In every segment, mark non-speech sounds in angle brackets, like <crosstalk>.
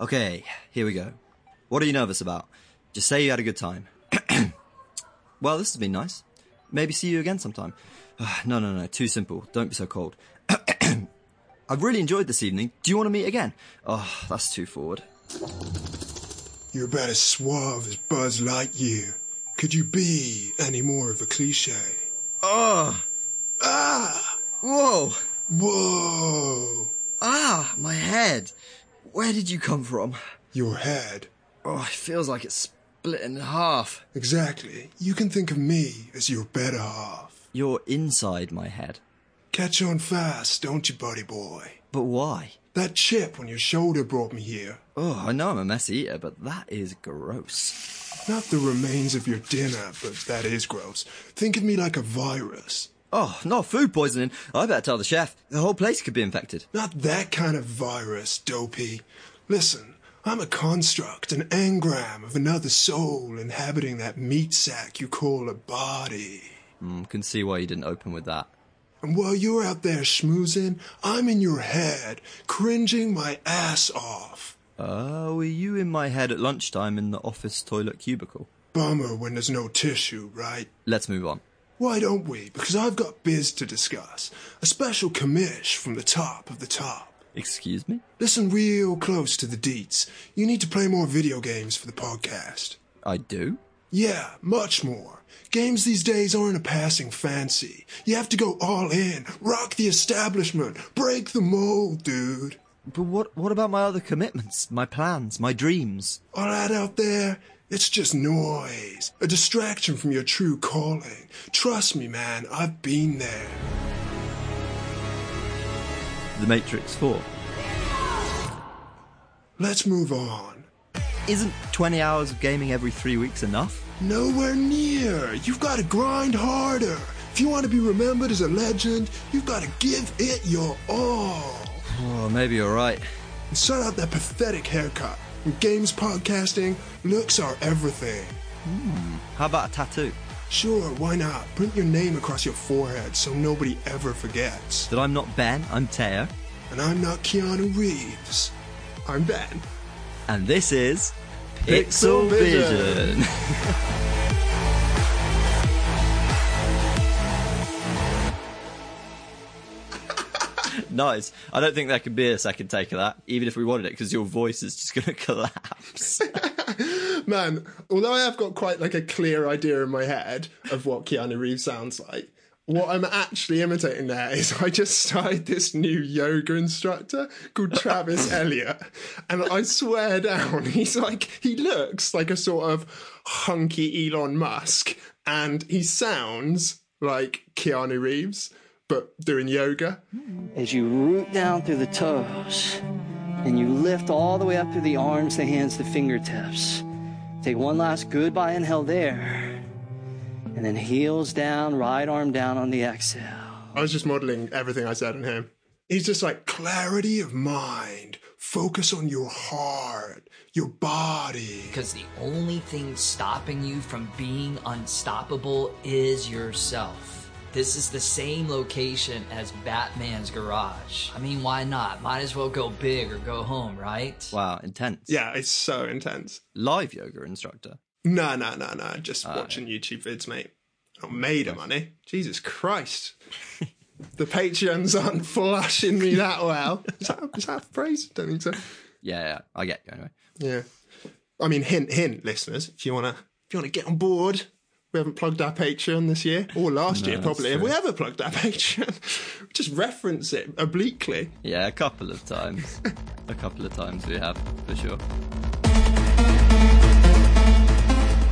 Okay, here we go. What are you nervous about? Just say you had a good time. <clears throat> well, this has been nice. Maybe see you again sometime. <sighs> no, no, no, too simple. Don't be so cold. <clears throat> I've really enjoyed this evening. Do you want to meet again? Oh, that's too forward. You're about as suave as Buzz Lightyear. Could you be any more of a cliche? Oh, Ah! whoa, Whoa! ah, my head. Where did you come from? Your head. Oh, it feels like it's split in half. Exactly. You can think of me as your better half. You're inside my head. Catch on fast, don't you, buddy boy? But why? That chip on your shoulder brought me here. Oh, I know I'm a mess eater, but that is gross. Not the remains of your dinner, but that is gross. Think of me like a virus. Oh, not food poisoning. I better tell the chef. The whole place could be infected. Not that kind of virus, dopey. Listen, I'm a construct, an engram of another soul inhabiting that meat sack you call a body. Mm, can see why you didn't open with that. And while you're out there schmoozing, I'm in your head, cringing my ass off. Uh, were you in my head at lunchtime in the office toilet cubicle? Bummer when there's no tissue, right? Let's move on. Why don't we? Because I've got biz to discuss. A special commish from the top of the top. Excuse me? Listen real close to the deets. You need to play more video games for the podcast. I do? Yeah, much more. Games these days aren't a passing fancy. You have to go all in, rock the establishment, break the mold, dude. But what, what about my other commitments, my plans, my dreams? All that out there, it's just noise, a distraction from your true calling. Trust me, man, I've been there. The Matrix 4. Let's move on. Isn't 20 hours of gaming every three weeks enough? Nowhere near. You've got to grind harder. If you want to be remembered as a legend, you've got to give it your all. Oh, maybe you're right. And sort out that pathetic haircut. Games podcasting, looks are everything. How about a tattoo? Sure, why not? Print your name across your forehead so nobody ever forgets. That I'm not Ben, I'm Teo. And I'm not Keanu Reeves. I'm Ben. And this is Pixel Pixel Vision. <laughs> nice. I don't think there could be a second take of that, even if we wanted it, because your voice is just going <laughs> to collapse. <laughs> Man, although I have got quite like a clear idea in my head of what Keanu Reeves sounds like, what I'm actually imitating there is I just started this new yoga instructor called Travis <laughs> Eliot. And I swear down, he's like, he looks like a sort of hunky Elon Musk. And he sounds like Keanu Reeves, but doing yoga. as you root down through the toes and you lift all the way up through the arms, the hands, the fingertips. Take one last goodbye inhale there. And then heels down, right arm down on the exhale. I was just modeling everything I said on him. He's just like clarity of mind. Focus on your heart, your body. Because the only thing stopping you from being unstoppable is yourself. This is the same location as Batman's garage. I mean, why not? Might as well go big or go home, right? wow, intense. Yeah, it's so intense. Live yoga instructor. No, no, no, no. Just watching YouTube vids, mate. Not made of money. Jesus Christ. <laughs> the Patreons aren't flushing me that well. Is that, is that a phrase? Don't think so. Yeah, yeah, I get you anyway. Yeah. I mean, hint, hint, listeners. If you wanna, if you wanna get on board, we haven't plugged our Patreon this year or last year, probably. Have we ever plugged our <laughs> Patreon? Just reference it obliquely. Yeah, a couple of times. a couple of times we have, for sure.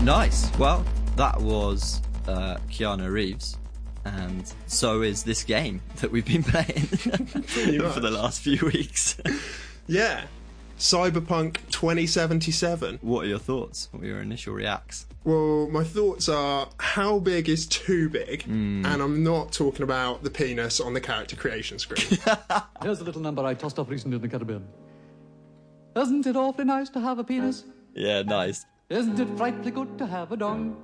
Nice. Well, that was uh, Keanu Reeves. And so is this game that we've been playing <laughs> for the last few weeks. Yeah. Cyberpunk 2077. what are your thoughts? What were your initial reacts? Well, my thoughts are how big is too big? Hmm. And I'm not talking about the penis on the character creation screen. <laughs> Here's a little number I tossed up recently in the Caribbean. Isn't it awfully nice to have a penis? Yeah, nice. Isn't it frightfully good to have a dong?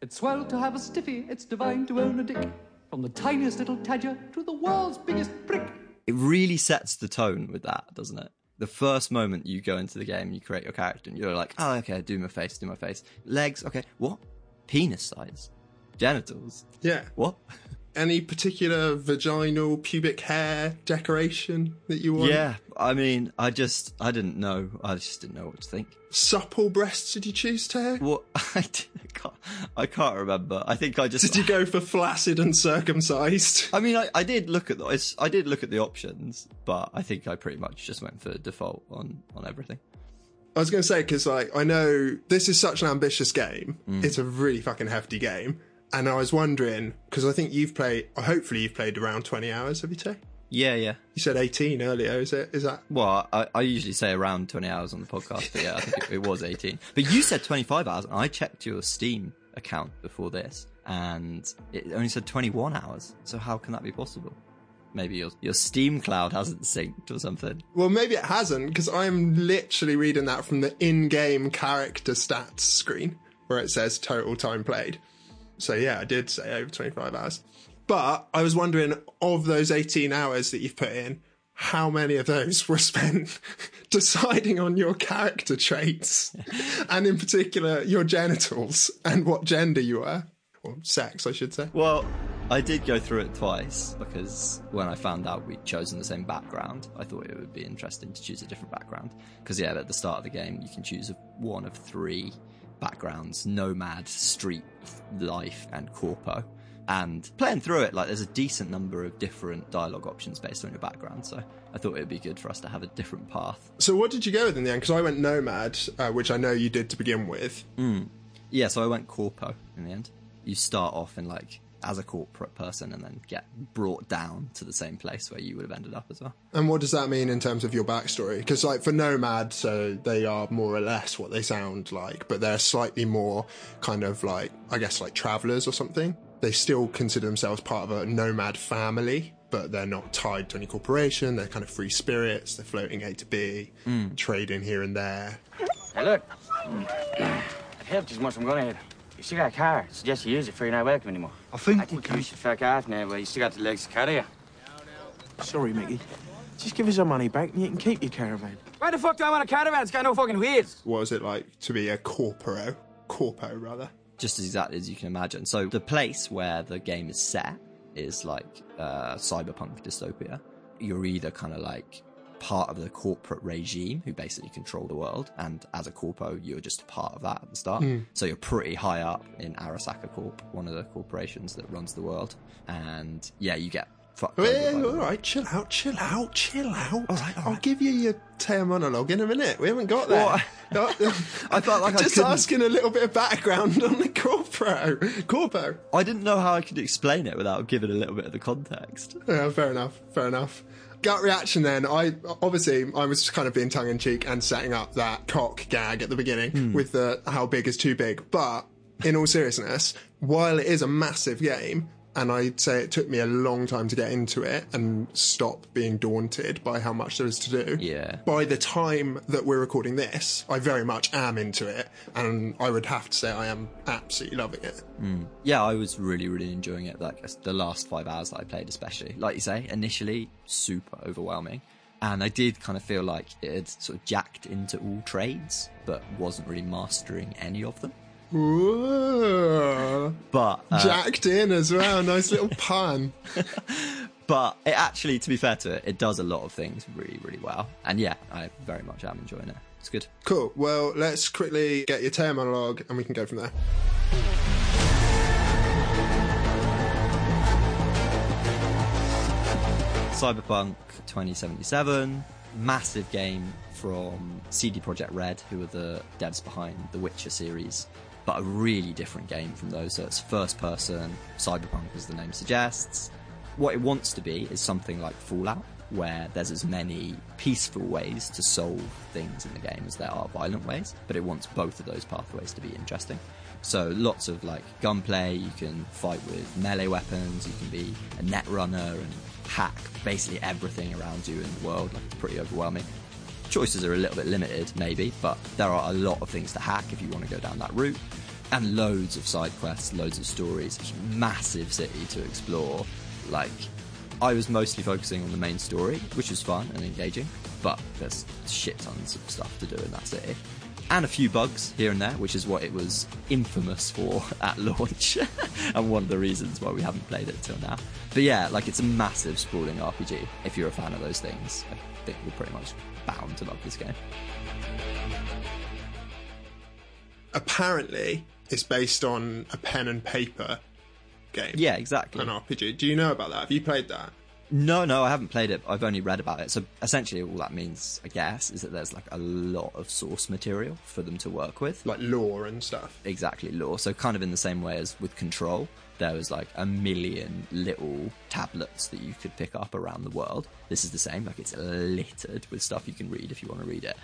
It's swell to have a stiffy, it's divine to own a dick. From the tiniest little tadger to the world's biggest prick. It really sets the tone with that, doesn't it? The first moment you go into the game you create your character and you're like, oh, okay, do my face, do my face. Legs, okay, what? Penis size? Genitals? Yeah. What? Any particular vaginal pubic hair decoration that you want? Yeah, I mean, I just, I didn't know. I just didn't know what to think. Supple breasts did you choose, Tay? What? <laughs> I, can't, I can't remember. I think I just. Did you go for flaccid and circumcised? I mean, I, I did look at the, I did look at the options, but I think I pretty much just went for default on on everything. I was going to say because like I know this is such an ambitious game. Mm. It's a really fucking hefty game, and I was wondering because I think you've played. Hopefully, you've played around twenty hours. Have you, Tay? Yeah, yeah. You said eighteen earlier. Is it? Is that? Well, I, I usually say around 20 hours on the podcast, but yeah, I think it, it was 18. But you said 25 hours, and I checked your Steam account before this, and it only said 21 hours. So how can that be possible? Maybe your your Steam cloud hasn't synced or something. Well, maybe it hasn't because I'm literally reading that from the in-game character stats screen where it says total time played. So yeah, I did say over 25 hours. But I was wondering of those 18 hours that you've put in, how many of those <laughs> were spent <laughs> deciding on your character traits <laughs> and in particular your genitals and what gender you were or sex, I should say. Well, I did go through it twice because when I found out we'd chosen the same background, I thought it would be interesting to choose a different background. Because, yeah, at the start of the game, you can choose one of three backgrounds nomad, street life, and corpo. And playing through it, like, there's a decent number of different dialogue options based on your background. So I thought it would be good for us to have a different path. So what did you go with in the end? Because I went nomad, uh, which I know you did to begin with. Yeah, so I went corpo in the end. You start off in like as a corporate person and then get brought down to the same place where you would have ended up as well. And what does that mean in terms of your backstory? Because, like, for Nomad, so they are more or less what they sound like, but they're slightly more kind of like, I guess, like travelers or something. They still consider themselves part of a nomad family, but they're not tied to any corporation. They're kind of free spirits. They're floating A to B, hmm. trading here and there. Hey, look. I've helped as much as I'm gonna help. You still got a car. I Suggest you use it for you're not welcome anymore. I think I think we you should fuck off now, but you still got the legs to carry you. Sorry, Mickey. Just give us our money back and you can keep your caravan. Why the fuck do I want a caravan? It's got no fucking wheels. What was it like to be a corporo? Corpo, rather. Just as exactly as you can imagine. So the place where the game is set is like uh, cyberpunk dystopia. You're either kind of like part of the corporate regime who basically control the world, and as a corpo, you're just a part of that at the start. Hmm. So you're pretty high up in Arasaka Corp, one of the corporations that runs the world, and yeah, you get fucked. Hey, all right, chill out, chill out, chill out. All right, all I'll right. give you your Teo monologue in a minute. We haven't got there. <laughs> No, I felt like I just couldn't- asking a little bit of background on the corpo. Corpo. I didn't know how I could explain it without giving a little bit of the context. Yeah, fair enough. Fair enough. Gut reaction then. I obviously I was kind of being tongue in cheek and setting up that cock gag at the beginning hmm. with the how big is too big. But in all seriousness, while it is a massive game, and I'd say it took me a long time to get into it and stop being daunted by how much there is to do. Yeah. By the time that we're recording this, I very much am into it, and I would have to say I am absolutely loving it. Mm. Yeah, I was really, really enjoying it. Like the last five hours that I played, especially. Like you say, initially super overwhelming. And I did kind of feel like it had sort of jacked into all trades, but wasn't really mastering any of them. But uh, Jacked in as well. Nice little pun. <laughs> but it actually, to be fair to it, it does a lot of things really, really well. And yeah, I very much am enjoying it. It's good. Cool. Well, let's quickly get your Teo monologue and we can go from there. Cyberpunk 2077, massive game from CD Projekt Red, who are the devs behind the Witcher series, but a really different game from those. So it's first person, Cyberpunk, as the name suggests. What it wants to be is something like Fallout, where there's as many peaceful ways to solve things in the game as there are violent ways, but it wants both of those pathways to be interesting. So lots of like gunplay, you can fight with melee weapons, you can be a net runner and hack basically everything around you in the world, like it's pretty overwhelming. Choices are a little bit limited, maybe, but there are a lot of things to hack if you want to go down that route. And loads of side quests, loads of stories, massive city to explore. Like, I was mostly focusing on the main story, which was fun and engaging. but there's shit tons of stuff to do in that city. And a few bugs here and there, which is what it was infamous for <laughs> at launch, <laughs> and one of the reasons why we haven't played it till now. But yeah, like it's a massive sprawling RPG. If you're a fan of those things, I think you're pretty much bound to love this game. Apparently, it's based on a pen and paper game. Yeah, exactly. An RPG. Do you know about that? Have you played that? No, no, I haven't played it. I've only read about it. So essentially, all that means, I guess, is that there's like a lot of source material for them to work with. Like lore and stuff. Exactly, lore. So kind of in the same way as with Control, there was like a million little tablets that you could pick up around the world. This is the same. Like it's littered with stuff you can read if you want to read it.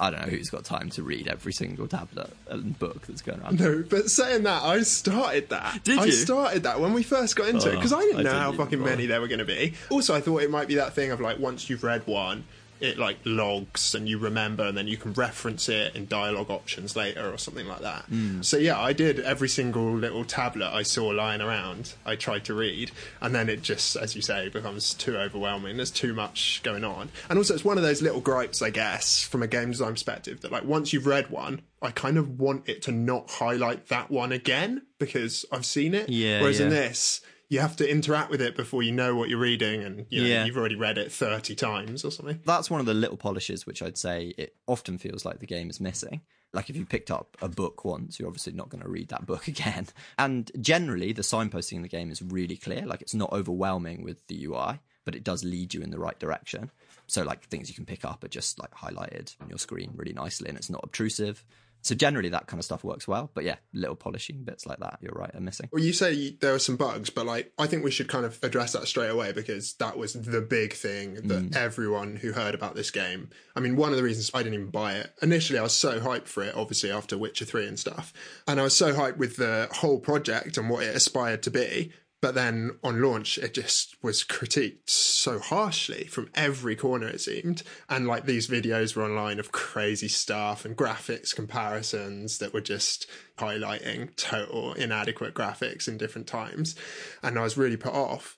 I don't know who's got time to read every single tablet and book that's going around. No, but saying that, I started that. Did you I you? started that when we first got into it because oh, I didn't I know didn't how fucking bother. many there were going to be. Also, I thought it might be that thing of like once you've read one, it like logs and you remember, and then you can reference it in dialogue options later or something like that. Hmm. So yeah, I did every single little tablet I saw lying around. I tried to read, and then it just, as you say, becomes too overwhelming. There's too much going on, and also it's one of those little gripes, I guess, from a game design perspective that like once you've read one. I kind of want it to not highlight that one again because I've seen it. Yeah, Whereas in this, you have to interact with it before you know what you're reading, and you know, Yeah. you've already read it thirty times or something. That's one of the little polishes which I'd say it often feels like the game is missing. Like if you picked up a book once, you're obviously not going to read that book <laughs> again. And generally, the signposting in the game is really clear. Like it's not overwhelming with the UI, but it does lead you in the right direction. So like things you can pick up are just like highlighted on your screen really nicely, and it's not obtrusive. So generally, that kind of stuff works well. But yeah, little polishing bits like that, you're right, are missing. Well, you say you- there were some bugs, but like I think we should kind of address that straight away because that was the big thing that mm. everyone who heard about this game. I mean, one of the reasons I didn't even buy it initially, I was so hyped for it, obviously after Witcher Three and stuff, and I was so hyped with the whole project and what it aspired to be. But then on launch, it just was critiqued so harshly from every corner, it seemed. And like these videos were online of crazy stuff and graphics comparisons that were just highlighting total inadequate graphics in different times. And I was really put off.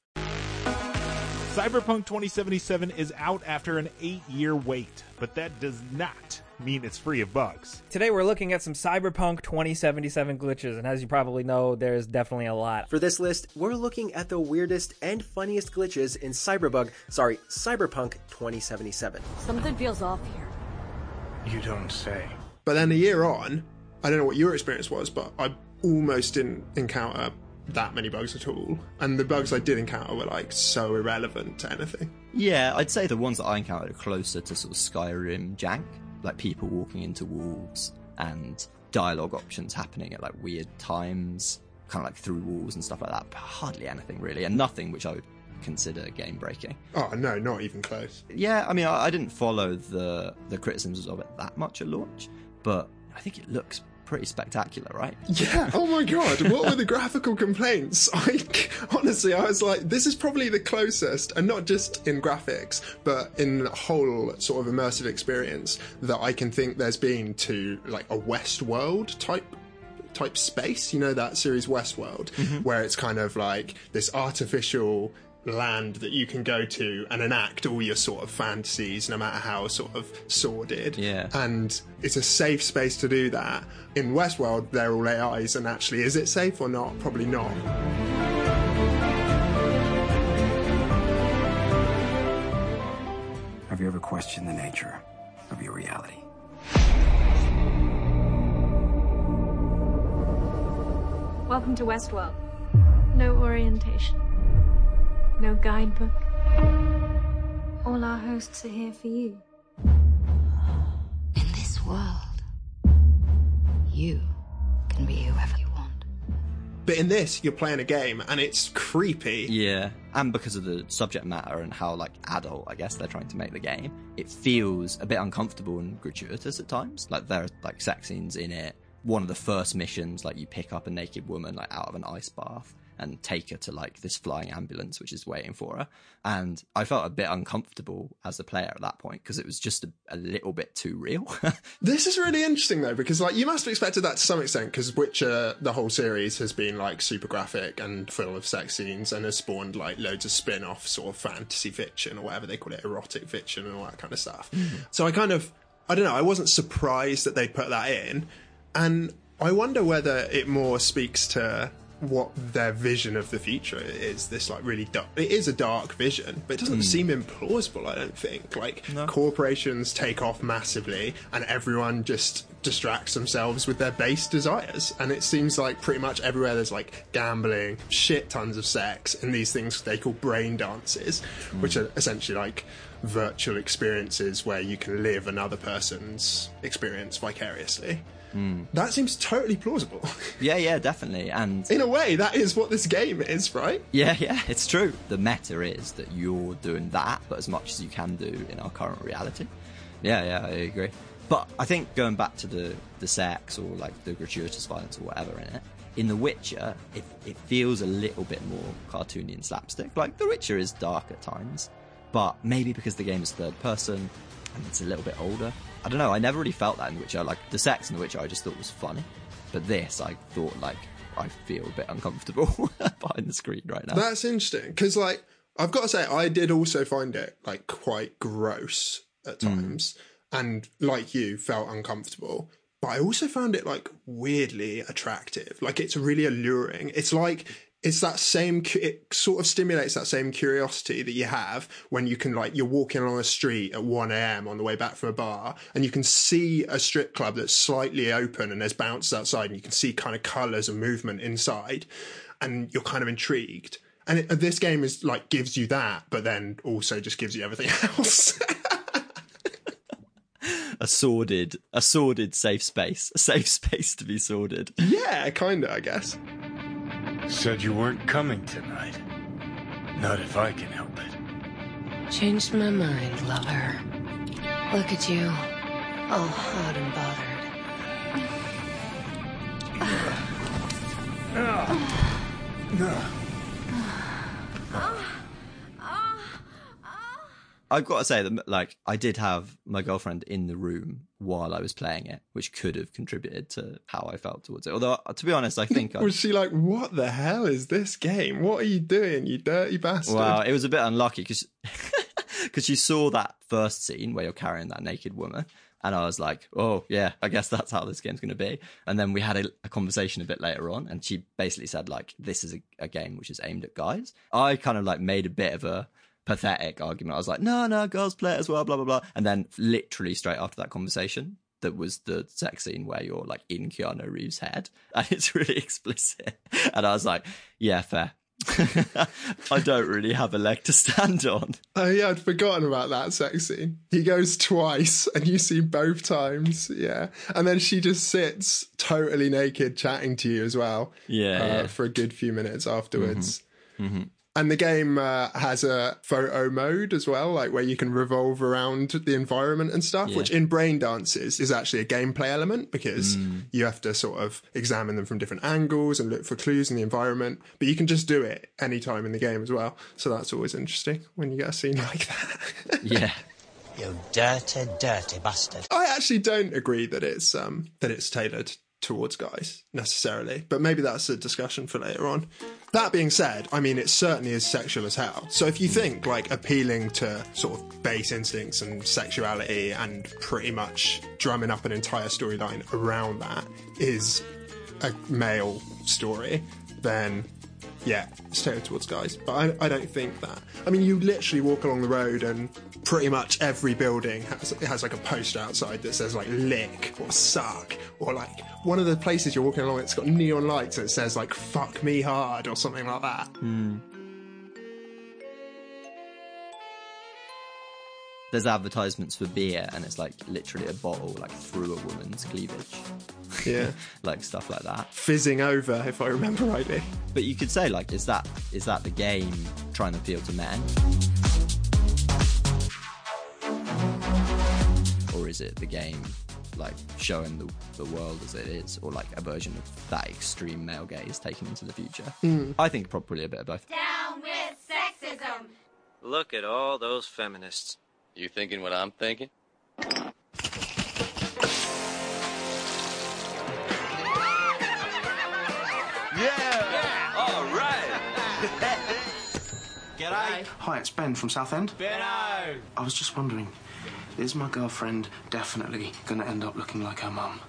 Cyberpunk 2077 is out after an eight year wait, but that does not mean it's free of bugs. Today we're looking at some Cyberpunk 2077 glitches, and as you probably know, there's definitely a lot. For this list, we're looking at the weirdest and funniest glitches in Cyberbug, sorry, Cyberpunk 2077. Something feels off here. You don't say. But then a year on, I don't know what your experience was, but I almost didn't encounter that many bugs at all. And the bugs I did encounter were like so irrelevant to anything. Yeah, I'd say the ones that I encountered are closer to sort of Skyrim jank, like people walking into walls and dialogue options happening at like weird times, kind of like through walls and stuff like that. But hardly anything really, and nothing which I would consider game breaking. Oh no, not even close. Yeah, I mean, I, I didn't follow the the criticisms of it that much at launch, but I think it looks pretty spectacular, right? Yeah. Oh my god. What were the graphical complaints? <laughs> I honestly, I was like, this is probably the closest, and not just in graphics, but in the whole sort of immersive experience that I can think there's been to like a Westworld type type space. You know that series Westworld, mm-hmm. where it's kind of like this artificial land that you can go to and enact all your sort of fantasies no matter how sort of sordid Yeah. and it's a safe space to do that. In Westworld, they're all AIs, and actually, is it safe or not? Probably not. Have you ever questioned the nature of your reality? Welcome to Westworld. No orientation. No guidebook. All our hosts are here for you. In this world, you can be whoever you want. But in this, you're playing a game, and it's creepy. Yeah, and because of the subject matter and how like adult, I guess they're trying to make the game, it feels a bit uncomfortable and gratuitous at times. Like there are like sex scenes in it. One of the first missions, like you pick up a naked woman like out of an ice bath, and take her to like this flying ambulance which is waiting for her. And I felt a bit uncomfortable as a player at that point because it was just a, a little bit too real. <laughs> This is really interesting though, because like you must have expected that to some extent, because Witcher, the whole series has been like super graphic and full of sex scenes, and has spawned like loads of spin-off sort of fantasy fiction or whatever they call it, erotic fiction and all that kind of stuff. Mm-hmm. So I kind of, I don't know, I wasn't surprised that they put that in, and I wonder whether it more speaks to what their vision of the future is. This like really dark. It is a dark vision, but it doesn't Hmm. seem implausible. I don't think. Like corporations take off massively, and everyone just distracts themselves with their base desires. And it seems like pretty much everywhere there's like gambling, shit tons of sex, and these things they call brain dances, which are essentially like virtual experiences where you can live another person's experience vicariously. Mm. That seems totally plausible. <laughs> yeah, yeah, definitely. And In a way, that is what this game is, right? Yeah, yeah, it's true. The meta is that you're doing that, but as much as you can do in our current reality. Yeah, yeah, I agree. But I think going back to the, the sex or like the gratuitous violence or whatever in it, in The Witcher, it, it feels a little bit more cartoony and slapstick. Like, The Witcher is dark at times, but maybe because the game is third person and it's a little bit older. I don't know, I never really felt that in Witcher. Like, the sex in The Witcher I just thought was funny. But this, I thought, like, I feel a bit uncomfortable <laughs> behind the screen right now. That's interesting because, like, I've got to say, I did also find it like quite gross at hmm. times, and like you, felt uncomfortable. But I also found it like weirdly attractive. Like, it's really alluring. It's like it's that same. It sort of stimulates that same curiosity that you have when you can like you're walking along a street at one a.m. on the way back from a bar, and you can see a strip club that's slightly open and there's bouncers outside, and you can see kind of colours and movement inside, and you're kind of intrigued. And it, this game is like gives you that, but then also just gives you everything <laughs> else. a sordid, a sordid safe space, a safe space to be sordid. yeah, kind of, I guess. Said you weren't coming tonight. Not if I can help it. Changed my mind, lover. Look at you, all hot and bothered. I've got to say that, like, I did have my girlfriend in the room while I was playing it, which could have contributed to how I felt towards it. Although, to be honest, I <laughs> think I Was she like, "What the hell is this game? What are you doing, you dirty bastard?" Wow, it was a bit unlucky because because <laughs> you saw that first scene where you're carrying that naked woman, and I was like, oh yeah, I guess that's how this game's going to be. And then we had a, a conversation a bit later on, and she basically said like, this is a, a game which is aimed at guys. I kind of like made a bit of a pathetic argument. I was like, no, no, girls play it as well, blah blah blah. And then literally straight after that conversation. That was the sex scene where you're like in Keanu Reeves' head, <laughs> and it's really explicit. And I was like, "Yeah, fair. <laughs> I don't really have a leg to stand on. Oh yeah, I'd forgotten about that sex scene. He goes twice, and you see both times. Yeah, and then she just sits totally naked, chatting to you as well. Yeah, uh, yeah. for a good few minutes afterwards. Mm-hmm. And the game uh, has a photo mode as well, like where you can revolve around the environment and stuff, Yeah. which in Brain Dances is actually a gameplay element because Mm. you have to sort of examine them from different angles and look for clues in the environment. But you can just do it anytime in the game as well. So that's always interesting when you get a scene <laughs> like that. Yeah. You dirty, dirty bastard. I actually don't agree that it's um that it's tailored towards guys necessarily, but maybe that's a discussion for later on. That being said, I mean it certainly is sexual as hell. So if you think like appealing to sort of base instincts and sexuality and pretty much drumming up an entire storyline around that is a male story, then yeah, tailored towards guys. But I, I don't think that. I mean, you literally walk along the road and pretty much every building has, has like a poster outside that says like lick or suck or like one of the places you're walking along it's got neon lights that says like fuck me hard or something like that. Hmm. There's advertisements for beer, and it's like literally a bottle like through a woman's cleavage. Yeah. <laughs> like stuff like that. Fizzing over, if I remember rightly. But you could say like, is that is that the game trying to appeal to men, or is it the game like showing the, the world as it is, or like a version of that extreme male gaze taken into the future. Mm. I think probably a bit of both. Down with sexism! Look at all those feminists. You thinking what I'm thinking? Yeah! All right! <laughs> G'day. Hi, it's Ben from Southend. Benno! I was just wondering, is my girlfriend definitely going to end up looking like her mum?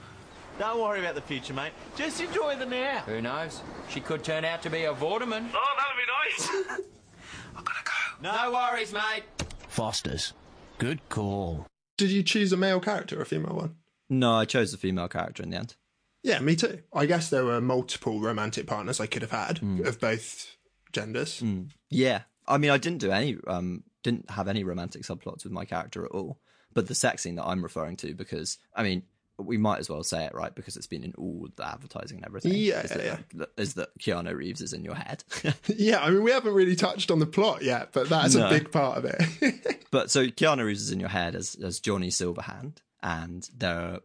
Don't worry about the future, mate. Just enjoy the now. Who knows? She could turn out to be a Vorderman. Oh, that'd be nice. <laughs> I gotta go. No worries, mate. Foster's. Good call. Did you choose a male character or a female one? No, I chose the female character in the end. Yeah, me too. I guess there were multiple romantic partners I could have had of both genders. Yeah, I mean, I didn't do any, um, didn't have any romantic subplots with my character at all. But the sex scene that I'm referring to, because I mean, we might as well say it right because it's been in all the advertising and everything. Yeah, is yeah, that, is that Keanu Reeves is in your head? <laughs> Yeah, I mean, we haven't really touched on the plot yet, but that's No. a big part of it. <laughs> But so Keanu Reeves is in your head as as Johnny Silverhand, and there are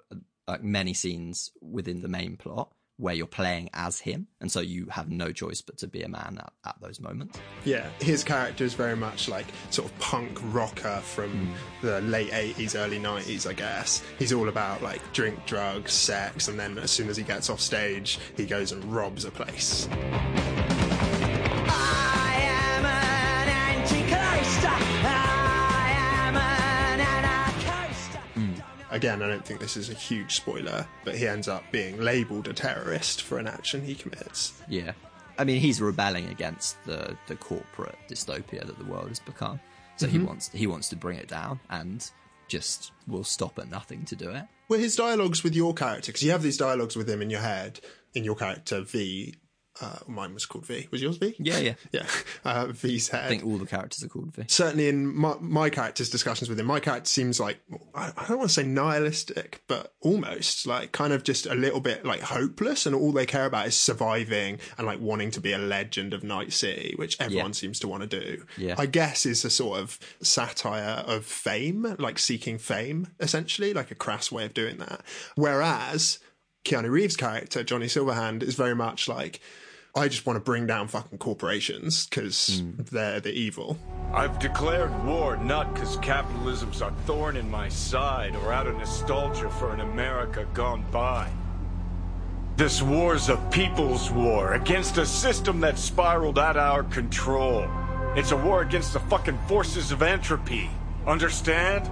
like many scenes within the main plot where you're playing as him, and so you have no choice but to be a man at, at those moments. yeah, his character is very much like sort of punk rocker from hmm. the late 80s, early 90s, I guess. He's all about like drink, drugs, sex, and then as soon as he gets off stage, he goes and robs a place. Ah! Again, I don't think this is a huge spoiler, but he ends up being labelled a terrorist for an action he commits. Yeah, I mean he's rebelling against the the corporate dystopia that the world has become. So he Mhm. wants he wants to bring it down and just will stop at nothing to do it. Well, his dialogues with your character, because you have these dialogues with him in your head, in your character V. Uh, mine was called V. Was yours V? Yeah, yeah, <laughs> yeah. Uh, V's head. I think all the characters are called V. Certainly, in my, my character's discussions with him, my character seems like I, I don't want to say nihilistic, but almost like kind of just a little bit like hopeless, and all they care about is surviving and like wanting to be a legend of Night City, which everyone Yeah. seems to want to do. Yeah. I guess is a sort of satire of fame, like seeking fame, essentially, like a crass way of doing that. Whereas Keanu Reeves' character, Johnny Silverhand, is very much like, I just want to bring down fucking corporations because hmm. they're the evil. I've declared war not because capitalism's a thorn in my side or out of nostalgia for an America gone by. This war's a people's war against a system that spiraled out of our control. It's a war against the fucking forces of entropy. Understand?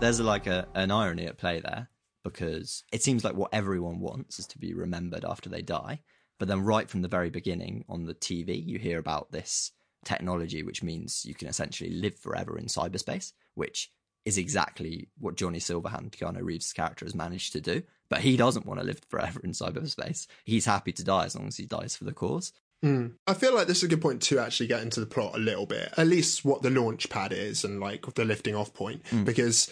There's like a, an irony at play there because it seems like what everyone wants is to be remembered after they die. But then, right from the very beginning on the TV, you hear about this technology, which means you can essentially live forever in cyberspace, which is exactly what Johnny Silverhand, Keanu Reeves' character, has managed to do. But he doesn't want to live forever in cyberspace. He's happy to die as long as he dies for the cause. Mm. I feel like this is a good point to actually get into the plot a little bit, at least what the launch pad is and like the lifting off point, because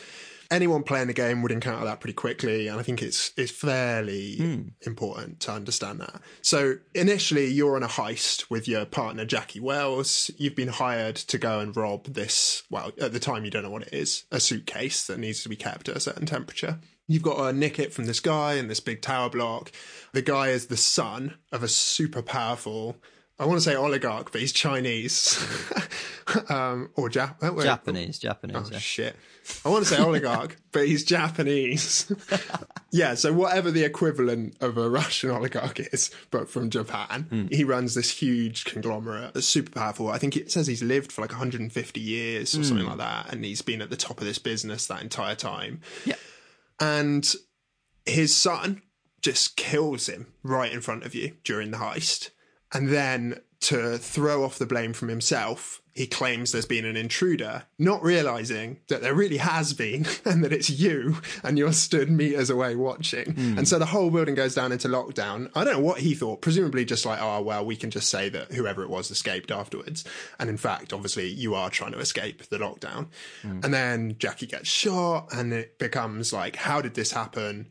anyone playing the game would encounter that pretty quickly, and I think it's it's fairly hmm. important to understand that. So initially, you're on a heist with your partner Jackie Wells. You've been hired to go and rob this. Well, at the time, you don't know what it is a suitcase that needs to be kept at a certain temperature. You've got to nick it from this guy in this big tower block. The guy is the son of a super powerful. I want to say oligarch, but he's Chinese <laughs> um, or Jap-. Japanese, Japanese. Oh yeah. shit! I want to say oligarch, <laughs> but he's Japanese. <laughs> yeah, so whatever the equivalent of a Russian oligarch is, but from Japan, he runs this huge conglomerate that's super powerful. I think it says he's lived for like 150 years or something Hmm. like that, and he's been at the top of this business that entire time. Yeah, and his son just kills him right in front of you during the heist. And then to throw off the blame from himself, he claims there's been an intruder, not realizing that there really has been <laughs> and that it's you and you're stood meters away watching. Hmm. And so the whole building goes down into lockdown. I don't know what he thought, presumably just like, oh, well, we can just say that whoever it was escaped afterwards. And in fact, obviously, you are trying to escape the lockdown. Hmm. And then Jackie gets shot and it becomes like, how did this happen?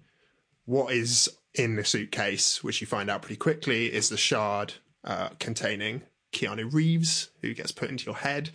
what is in the suitcase, which you find out pretty quickly, is the shard uh, containing Keanu Reeves, who gets put into your head.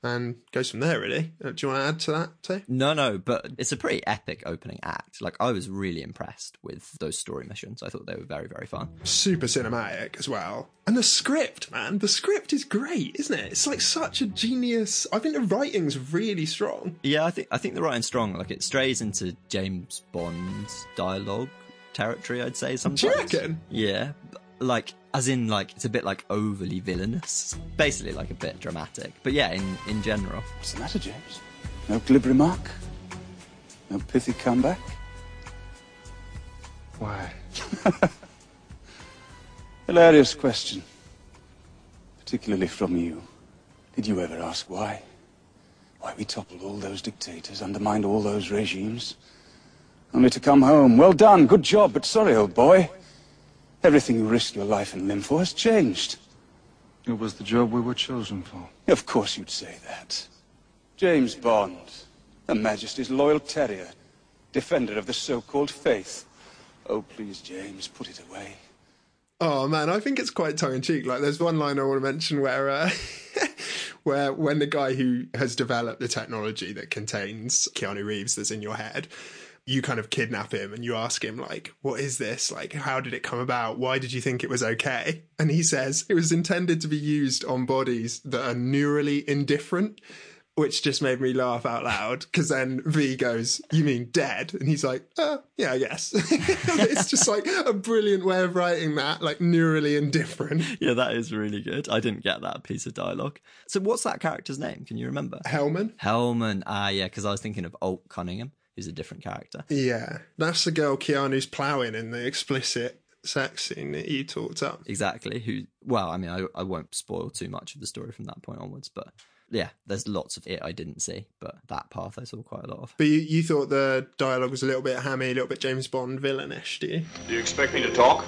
and goes from there. Really, uh, do you want to add to that too? No, no, but it's a pretty epic opening act. Like I was really impressed with those story missions. I thought they were very, very fun. Super cinematic as well, and the script, man, the script is great, isn't it? It's like such a genius. I think the writing's really strong. Yeah, I think I think the writing's strong. Like it strays into James Bond's dialogue territory. I'd say sometimes. Do you reckon? Yeah, like as in like it's a bit like overly villainous, basically like a bit dramatic. But yeah, in in general. What's the matter, James? No glib remark? No pithy comeback? Why? <laughs> Hilarious question. Particularly from you. Did you ever ask why? Why we toppled all those dictators, undermined all those regimes? Only to come home. Well done, good job, but sorry, old boy. Everything you risked your life and limb for has changed. It was the job we were chosen for. Of course you'd say that. James Bond, Her Majesty's loyal terrier, defender of the so-called faith. Oh, please, James, put it away. Oh man, I think it's quite tongue in cheek. Like, there's one line I want to mention where, uh, <laughs> where when the guy who has developed the technology that contains Keanu Reeves that's in your head, you kind of kidnap him and you ask him like, "What is this? Like, how did it come about? Why did you think it was okay?" And he says it was intended to be used on bodies that are neurally indifferent. Which just made me laugh out loud because then V goes, "You mean dead?" And he's like, uh, "Yeah, I guess." <laughs> it's just like a brilliant way of writing that, like neurally indifferent. Yeah, that is really good. I didn't get that piece of dialogue. So, what's that character's name? Can you remember? Hellman. Hellman. Ah, yeah, because I was thinking of Alt Cunningham, who's a different character. Yeah, that's the girl Keanu's ploughing in the explicit sex scene that you talked up. Exactly. Who? Well, I mean, I, I won't spoil too much of the story from that point onwards, but yeah, there's lots of it I didn't see, but that path I saw quite a lot of. But you, you thought the dialogue was a little bit hammy, a little bit James Bond villainish, do you? Do you expect me to talk?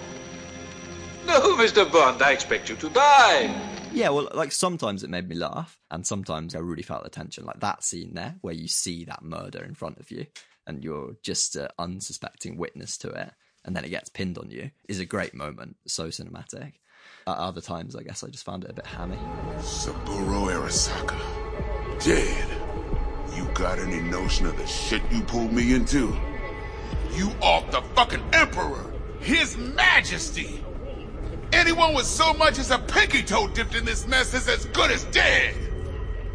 No, Mr. Bond, I expect you to die. Yeah, well, like sometimes it made me laugh, and sometimes I really felt the tension. Like that scene there, where you see that murder in front of you, and you're just an unsuspecting witness to it, and then it gets pinned on you, is a great moment. So cinematic. At other times, I guess I just found it a bit hammy. Saburo Arasaka. Dead. You got any notion of the shit you pulled me into? You are the fucking Emperor! His Majesty! Anyone with so much as a pinky toe dipped in this mess is as good as dead!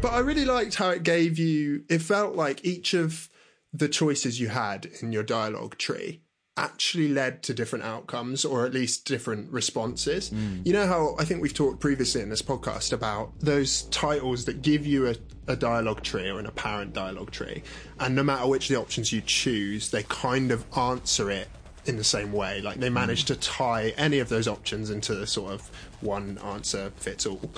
But I really liked how it gave you, it felt like each of the choices you had in your dialogue tree actually led to different outcomes or at least different responses. Mm. You know how I think we've talked previously in this podcast about those titles that give you a, a dialogue tree or an apparent dialogue tree, and no matter which of the options you choose, they kind of answer it in the same way. Like they hmm. manage to tie any of those options into sort of one answer fits all.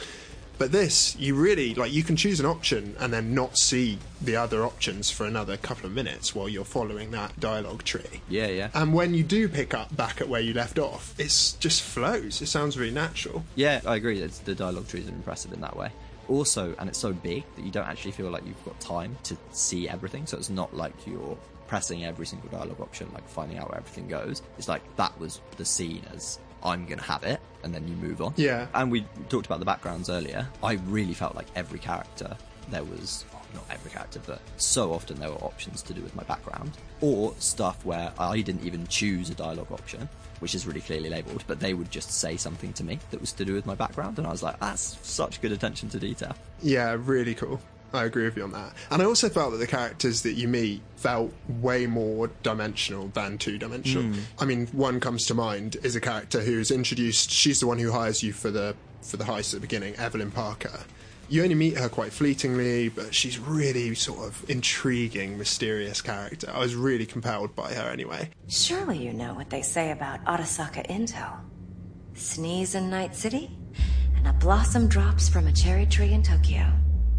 But this, you really like you can choose an option and then not see the other options for another couple of minutes while you're following that dialogue tree. Yeah, yeah. And when you do pick up back at where you left off, it's just flows. It sounds really natural. Yeah, I agree. It's, the dialogue trees are impressive in that way. Also, and it's so big that you don't actually feel like you've got time to see everything. So it's not like you're pressing every single dialogue option, like finding out where everything goes. It's like that was the scene as I'm going to have it, and then you move on. Yeah. And we talked about the backgrounds earlier. I really felt like every character there was. well, Not every character, but so often there were options to do with my background, or stuff where I didn't even choose a dialogue option, which is really clearly labelled, but they would just say something to me that was to do with my background, and I was like, that's such good attention to detail. Yeah, really cool. I agree with you on that. And I also felt that the characters that you meet felt way more dimensional than two dimensional. Mm. I mean, one comes to mind is a character who's introduced. She's the one who hires you for the for the heist at the beginning, Evelyn Parker. You only meet her quite fleetingly, but she's really sort of intriguing, mysterious character. I was really compelled by her anyway. Surely you know what they say about Arasaka Intel. Sneeze in Night City, and a blossom drops from a cherry tree in Tokyo.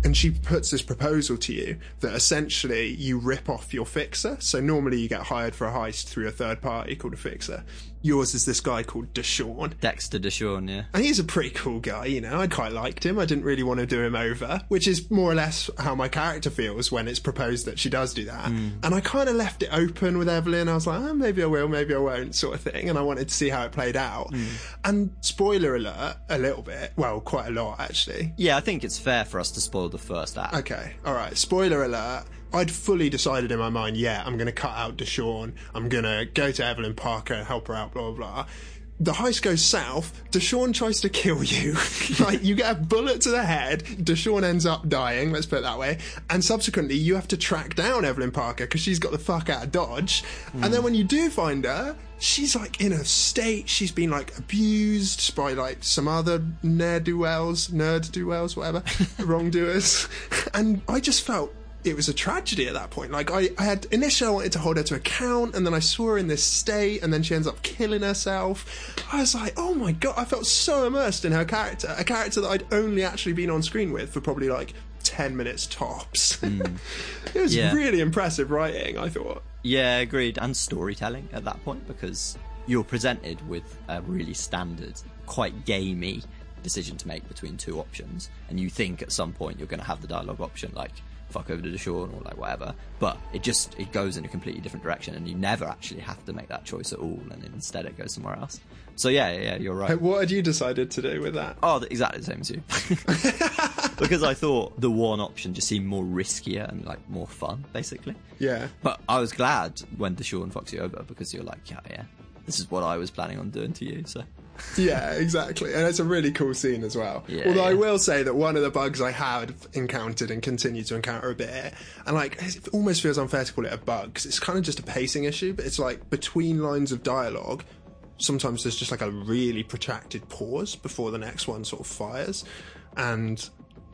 And she puts this proposal to you that essentially you rip off your fixer. So normally you get hired for a heist through a third party called a fixer. Yours is this guy called DeShawn. Dexter DeShawn, yeah. And he's a pretty cool guy, you know. I quite liked him. I didn't really want to do him over, which is more or less how my character feels when it's proposed that she does do that. Mm. And I kind of left it open with Evelyn. I was like, oh, maybe I will, maybe I won't, sort of thing. And I wanted to see how it played out. And spoiler alert, a little bit. Well, quite a lot, actually. Yeah, I think it's fair for us to spoil the first act. Okay, all right. Spoiler alert. I'd fully decided in my mind, yeah, I'm going to cut out DeShawn. I'm going to go to Evelyn Parker and help her out, blah, blah, blah. The heist goes south. DeShawn tries to kill you. <laughs> like, you get a bullet to the head. DeShawn ends up dying, let's put it that way. And subsequently, you have to track down Evelyn Parker because she's got the fuck out of Dodge. And then when you do find her, she's like in a state. She's been like abused by like some other ne'er do wells, nerd do wells, whatever, <laughs> wrongdoers. And I just felt it was a tragedy at that point. Like I, I had initially I wanted to hold her to account, and then I saw her in this state, and then she ends up killing herself. I was like, oh my god! I felt so immersed in her character, a character that I'd only actually been on screen with for probably like ten minutes tops. <laughs> Hmm. it was Yeah. really impressive writing. I thought. Yeah, agreed. And storytelling at that point because you're presented with a really standard, quite gamey decision to make between two options, and you think at some point you're going to have the dialogue option like fuck over to DeShawn or like whatever, but it just it goes in a completely different direction, and you never actually have to make that choice at all, and instead it goes somewhere else. So yeah, yeah, yeah, you're right. What had you decided to do with that? Oh, exactly the same as you. <laughs> because I thought the one option just seemed more riskier and like more fun, basically. Yeah. But I was glad when DeShawn fucks you over because you're like, yeah, yeah, this is what I was planning on doing to you. So yeah, exactly. And it's a really cool scene as well. Yeah, Although I will say that one of the bugs I had encountered and continue to encounter a bit, and like it almost feels unfair to call it a bug because it's kind of just a pacing issue, but it's like between lines of dialogue, sometimes there's just like a really protracted pause before the next one sort of fires. And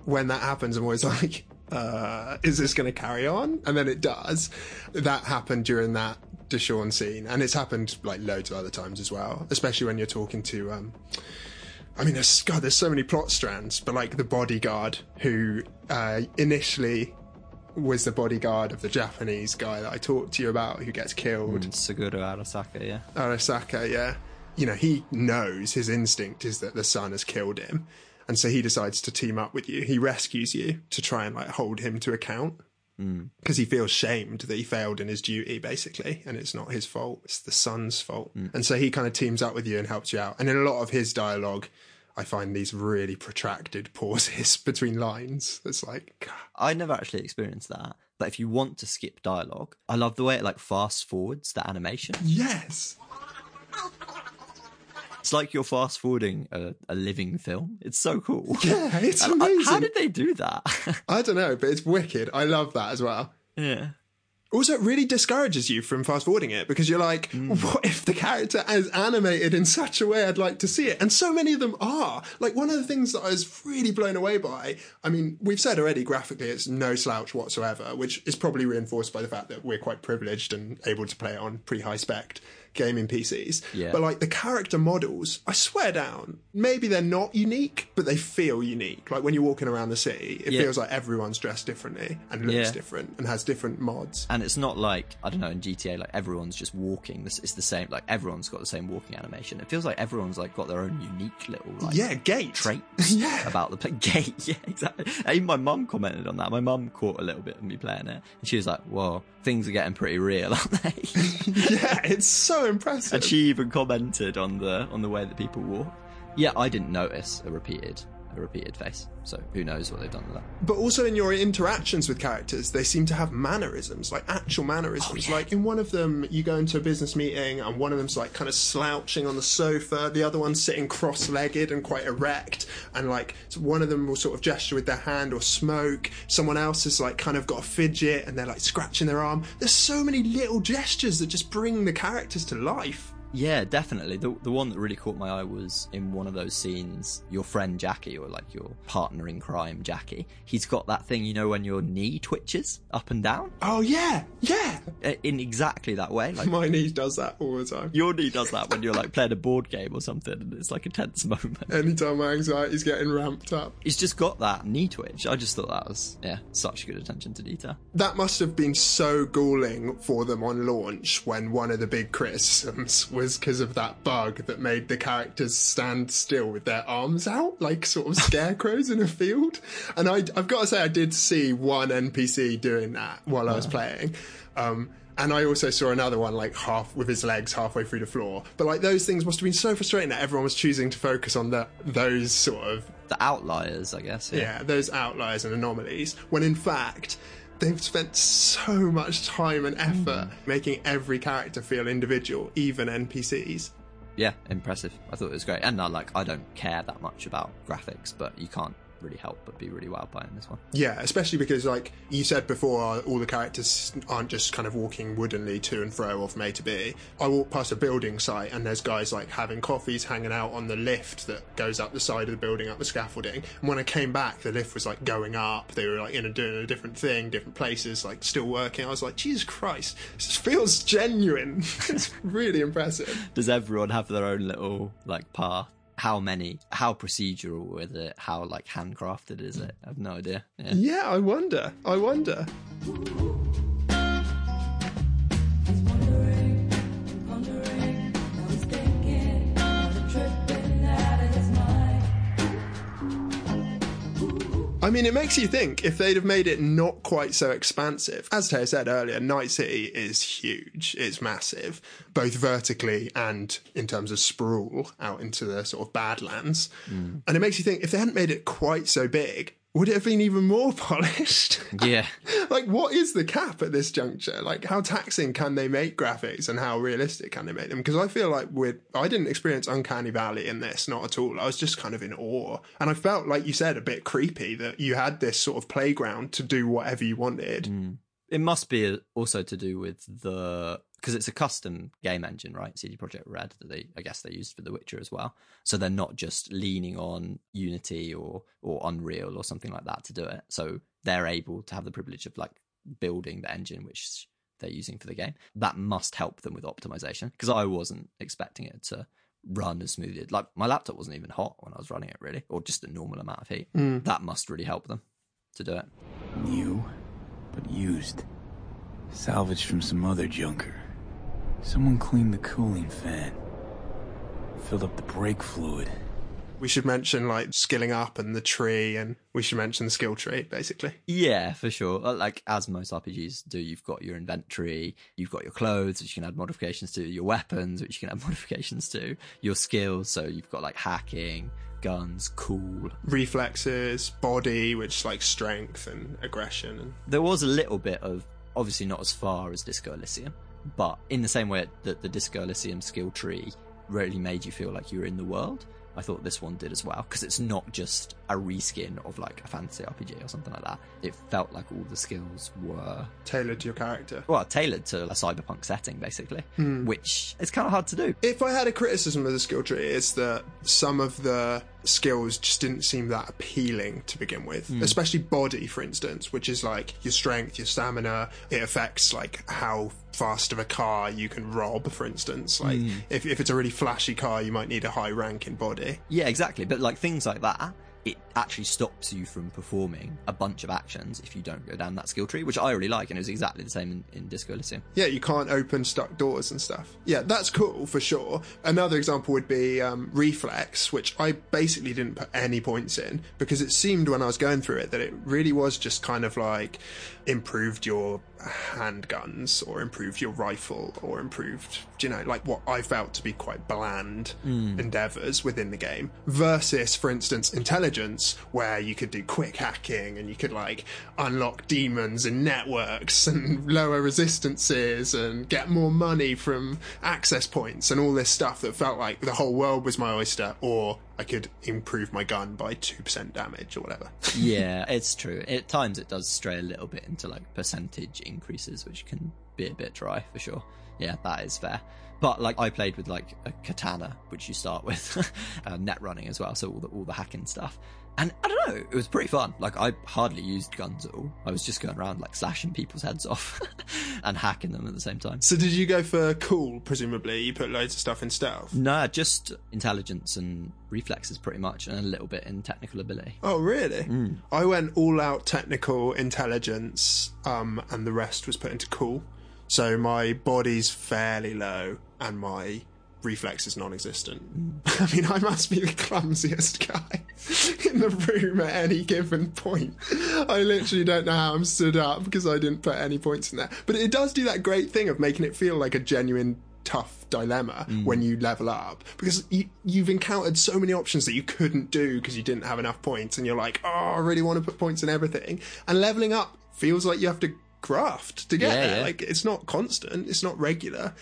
when that happens, I'm always <laughs> like, uh, is this going to carry on? And then it does. That happened during that DeShawn scene, and it's happened like loads of other times as well, especially when you're talking to. Um, I mean, there's God, there's so many plot strands, but like the bodyguard who uh, initially was the bodyguard of the Japanese guy that I talked to you about who gets killed. Mm, Saburo Arasaka, yeah. Arasaka, yeah. You know, he knows his instinct is that the son has killed him. And so he decides to team up with you. He rescues you to try and like hold him to account Mm. because he feels shamed that he failed in his duty, basically, and it's not his fault; it's the son's fault. And so he kind of teams up with you and helps you out. And in a lot of his dialogue, I find these really protracted pauses <laughs> between lines. It's like, I never actually experienced that. But if you want to skip dialogue, I love the way it like fast forwards the animation. yes, <laughs> It's like you're fast forwarding a, a living film. It's so cool. <laughs> yeah, it's And I- amazing. how did they do that? <laughs> I don't know, but it's wicked. I love that as well. yeah. Also, it really discourages you from fast forwarding it because you're like, hmm. what if the character is animated in such a way I'd like to see it? And so many of them are. Like, one of the things that I was really blown away by, I mean, we've said already graphically it's no slouch whatsoever, which is probably reinforced by the fact that we're quite privileged and able to play it on pretty high spec gaming PCs. Yeah. But like the character models, I swear down, maybe they're not unique, but they feel unique. Like when you're walking around the city, it Yeah. feels like everyone's dressed differently and looks Yeah. different and has different mods. And it's not like I don't know in GTA like everyone's just walking. This it's the same. Like everyone's got the same walking animation. It feels like everyone's like got their own unique little like yeah, gait traits <laughs> Yeah. about the play. <laughs> Gait, yeah, exactly. Even my mum commented on that. My mum caught a little bit of me playing it, and she was like, "Whoa, things are getting pretty real, aren't they?" <laughs> yeah, it's so impressive. and she even commented on the on the way that people walk. Yeah, I didn't notice a repeated a repeated face. So who knows what they've done with that? But also in your interactions with characters, they seem to have mannerisms, like actual mannerisms. Oh, like in one of them, you go into a business meeting and one of them's like kind of slouching on the sofa, the other one's sitting cross legged and quite erect, and like one of them will sort of gesture with their hand or smoke. Someone else has like kind of got a fidget and they're like scratching their arm. There's so many little gestures that just bring the characters to life. Yeah, definitely. The the one that really caught my eye was in one of those scenes. Your friend Jackie, or like your partner in crime, Jackie. He's got that thing, you know, when your knee twitches up and down. Oh yeah, yeah. Uh, In exactly that way. Like My knee does that all the time. your knee does that when you're like playing a board game or something, and it's like a tense moment. Anytime my anxiety's getting ramped up. He's just got that knee twitch. I just thought that was yeah, such good attention to detail. That must have been so galling for them on launch when one of the big criticisms was because of that bug that made the characters stand still with their arms out, like sort of scarecrows in a field. And I, I've got to say, I did see one NPC doing that while I was playing. Um, And I also saw another one like half with his legs halfway through the floor. But like those things must have been so frustrating that everyone was choosing to focus on the those sort of The outliers, I guess. Yeah. yeah, those outliers and anomalies, when in fact, they've spent so much time and effort mm-hmm. making every character feel individual, even NPCs. Yeah, impressive. I thought it was great. And I like I don't care that much about graphics, but you can't really help but be really wowed by in this one. Yeah, especially because, like you said before, all the characters aren't just kind of walking woodenly to and fro or from A to B. I walk past a building site and there's guys like having coffees, hanging out on the lift that goes up the side of the building, up the scaffolding. And when I came back, the lift was like going up. They were like in a, doing a different thing, different places, like still working. I was like, Jesus Christ, this feels genuine. <laughs> it's really impressive. Does everyone have their own little like path? How many? How procedural is it? How like handcrafted is it? I have no idea. Yeah. Yeah, I wonder. I wonder. I mean, it makes you think if they'd have made it not quite so expansive. As Taya said earlier, Night City is huge. It's massive, both vertically and in terms of sprawl out into the sort of Badlands. Mm. And it makes you think if they hadn't made it quite so big, would it have been even more <laughs> polished? Yeah. <laughs> like, what is the cap at this juncture? Like, how taxing can they make graphics and how realistic can they make them? Because I feel like with, I didn't experience Uncanny Valley in this, not at all. I was just kind of in awe. And I felt, like you said, a bit creepy that you had this sort of playground to do whatever you wanted. Hmm. It must be uh, also to do with the because it's a custom game engine, right? CD Projekt Red that they I guess they used for The Witcher as well. So they're not just leaning on Unity or or Unreal or something like that to do it. So they're able to have the privilege of like building the engine which they're using for the game. That must help them with optimization because I wasn't expecting it to run as smoothly. Like my laptop wasn't even hot when I was running it really, or just a normal amount of heat. Mm. That must really help them to do it. New, but used. Salvaged from some other junker. Someone cleaned the cooling fan. Filled up the brake fluid. We should mention like skilling up and the tree, and we should mention the skill tree, basically. Yeah, for sure. Uh, Like as most RPGs do, you've got your inventory, you've got your clothes, which you can add modifications to, your weapons, which you can add <laughs> modifications to, your skills. So you've got like hacking, guns, cool. Reflexes, body, which like strength and aggression, and There was a little bit of, obviously not as far as Disco Elysium, but in the same way that the Disco Elysium skill tree really made you feel like you were in the world. I thought this one did as well because it's not just a reskin of like a fantasy RPG or something like that. It felt like all the skills were tailored to your character. well tailored to a cyberpunk setting basically, Hmm. which is kind of hard to do. If I had a criticism of the skill tree, it's that some of the skills just didn't seem that appealing to begin with, Mm. especially body, for instance, which is like your strength, your stamina. It affects like how fast of a car you can rob, for instance. Like Mm. if, if it's a really flashy car, you might need a high rank in body. Yeah, exactly. But like things like that, it actually stops you from performing a bunch of actions if you don't go down that skill tree, which I really like, and it was exactly the same in, in Disco Elysium. Yeah, you can't open stuck doors and stuff. Yeah, that's cool for sure. Another example would be um, Reflex, which I basically didn't put any points in because it seemed when I was going through it that it really was just kind of like improved your handguns or improved your rifle or improved, you know, like what I felt to be quite bland Mm. endeavors within the game versus, for instance, intelligence, where you could do quick hacking and you could like unlock daemons and networks and <laughs> lower resistances and get more money from access points and all this stuff that felt like the whole world was my oyster, or I could improve my gun by 2% damage or whatever. <laughs> yeah, it's true. At times it does stray a little bit into like percentage increases, which can be a bit dry for sure. Yeah, that is fair. But like I played with like a katana, which you start with, <laughs> uh, net running as well, so all the all the hacking stuff. And I don't know, it was pretty fun. Like I hardly used guns at all. I was just going around like slashing people's heads off <laughs> and hacking them at the same time. So did you go for cool, presumably? You put loads of stuff in stealth? No, just intelligence and reflexes pretty much, and a little bit in technical ability. Oh, really? Mm. I went all out technical intelligence, um, and the rest was put into cool. So my body's fairly low, and my reflex is non-existent. <laughs> I mean, I must be the clumsiest guy <laughs> in the room at any given point. I literally don't know how I'm stood up because I didn't put any points in there. But it does do that great thing of making it feel like a genuine tough dilemma Mm. when you level up because you, you've encountered so many options that you couldn't do because you didn't have enough points and you're like oh i really want to put points in everything and leveling up feels like you have to graft to get Yeah, there yeah. like it's not constant it's not regular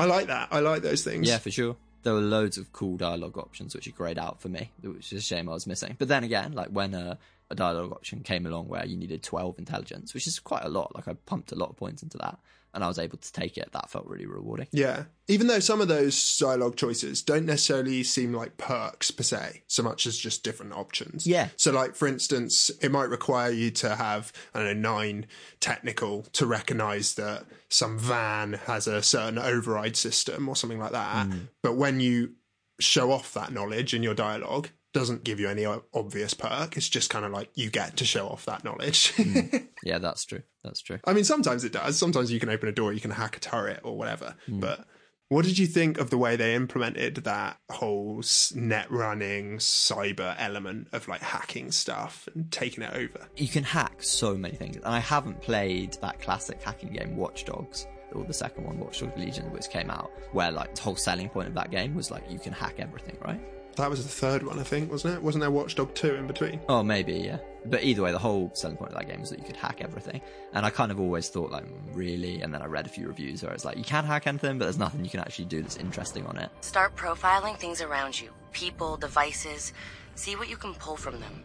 i like that i like those things Yeah, for sure. There were loads of cool dialogue options which are grayed out for me, which is a shame I was missing. But then again, like when a, a dialogue option came along where you needed 12 intelligence, which is quite a lot, like I pumped a lot of points into that, and I was able to take it, that felt really rewarding. Yeah. Even though some of those dialogue choices don't necessarily seem like perks per se, so much as just different options. Yeah. So, like, for instance, it might require you to have, I don't know, nine technical to recognize that some van has a certain override system or something like that. Mm. But when you show off that knowledge in your dialogue, doesn't give you any obvious perk. It's just kind of like you get to show off that knowledge. Mm. <laughs> Yeah, that's true. That's true. I mean, sometimes it does. Sometimes you can open a door, you can hack a turret or whatever. Hmm. But what did you think of the way they implemented that whole net running cyber element of like hacking stuff and taking it over? You can hack so many things. And I haven't played that classic hacking game, Watch Dogs, or the second one, Watch Dogs Legion, which came out, where like the whole selling point of that game was like you can hack everything, right? That was the third one, I think, wasn't it? Wasn't there Watchdog 2 in between? Oh, maybe, yeah. But either way, the whole selling point of that game is that you could hack everything. And I kind of always thought, like, really? And then I read a few reviews where it's like, you can hack anything, but there's nothing you can actually do that's interesting on it. Start profiling things around you people, devices. See what you can pull from them.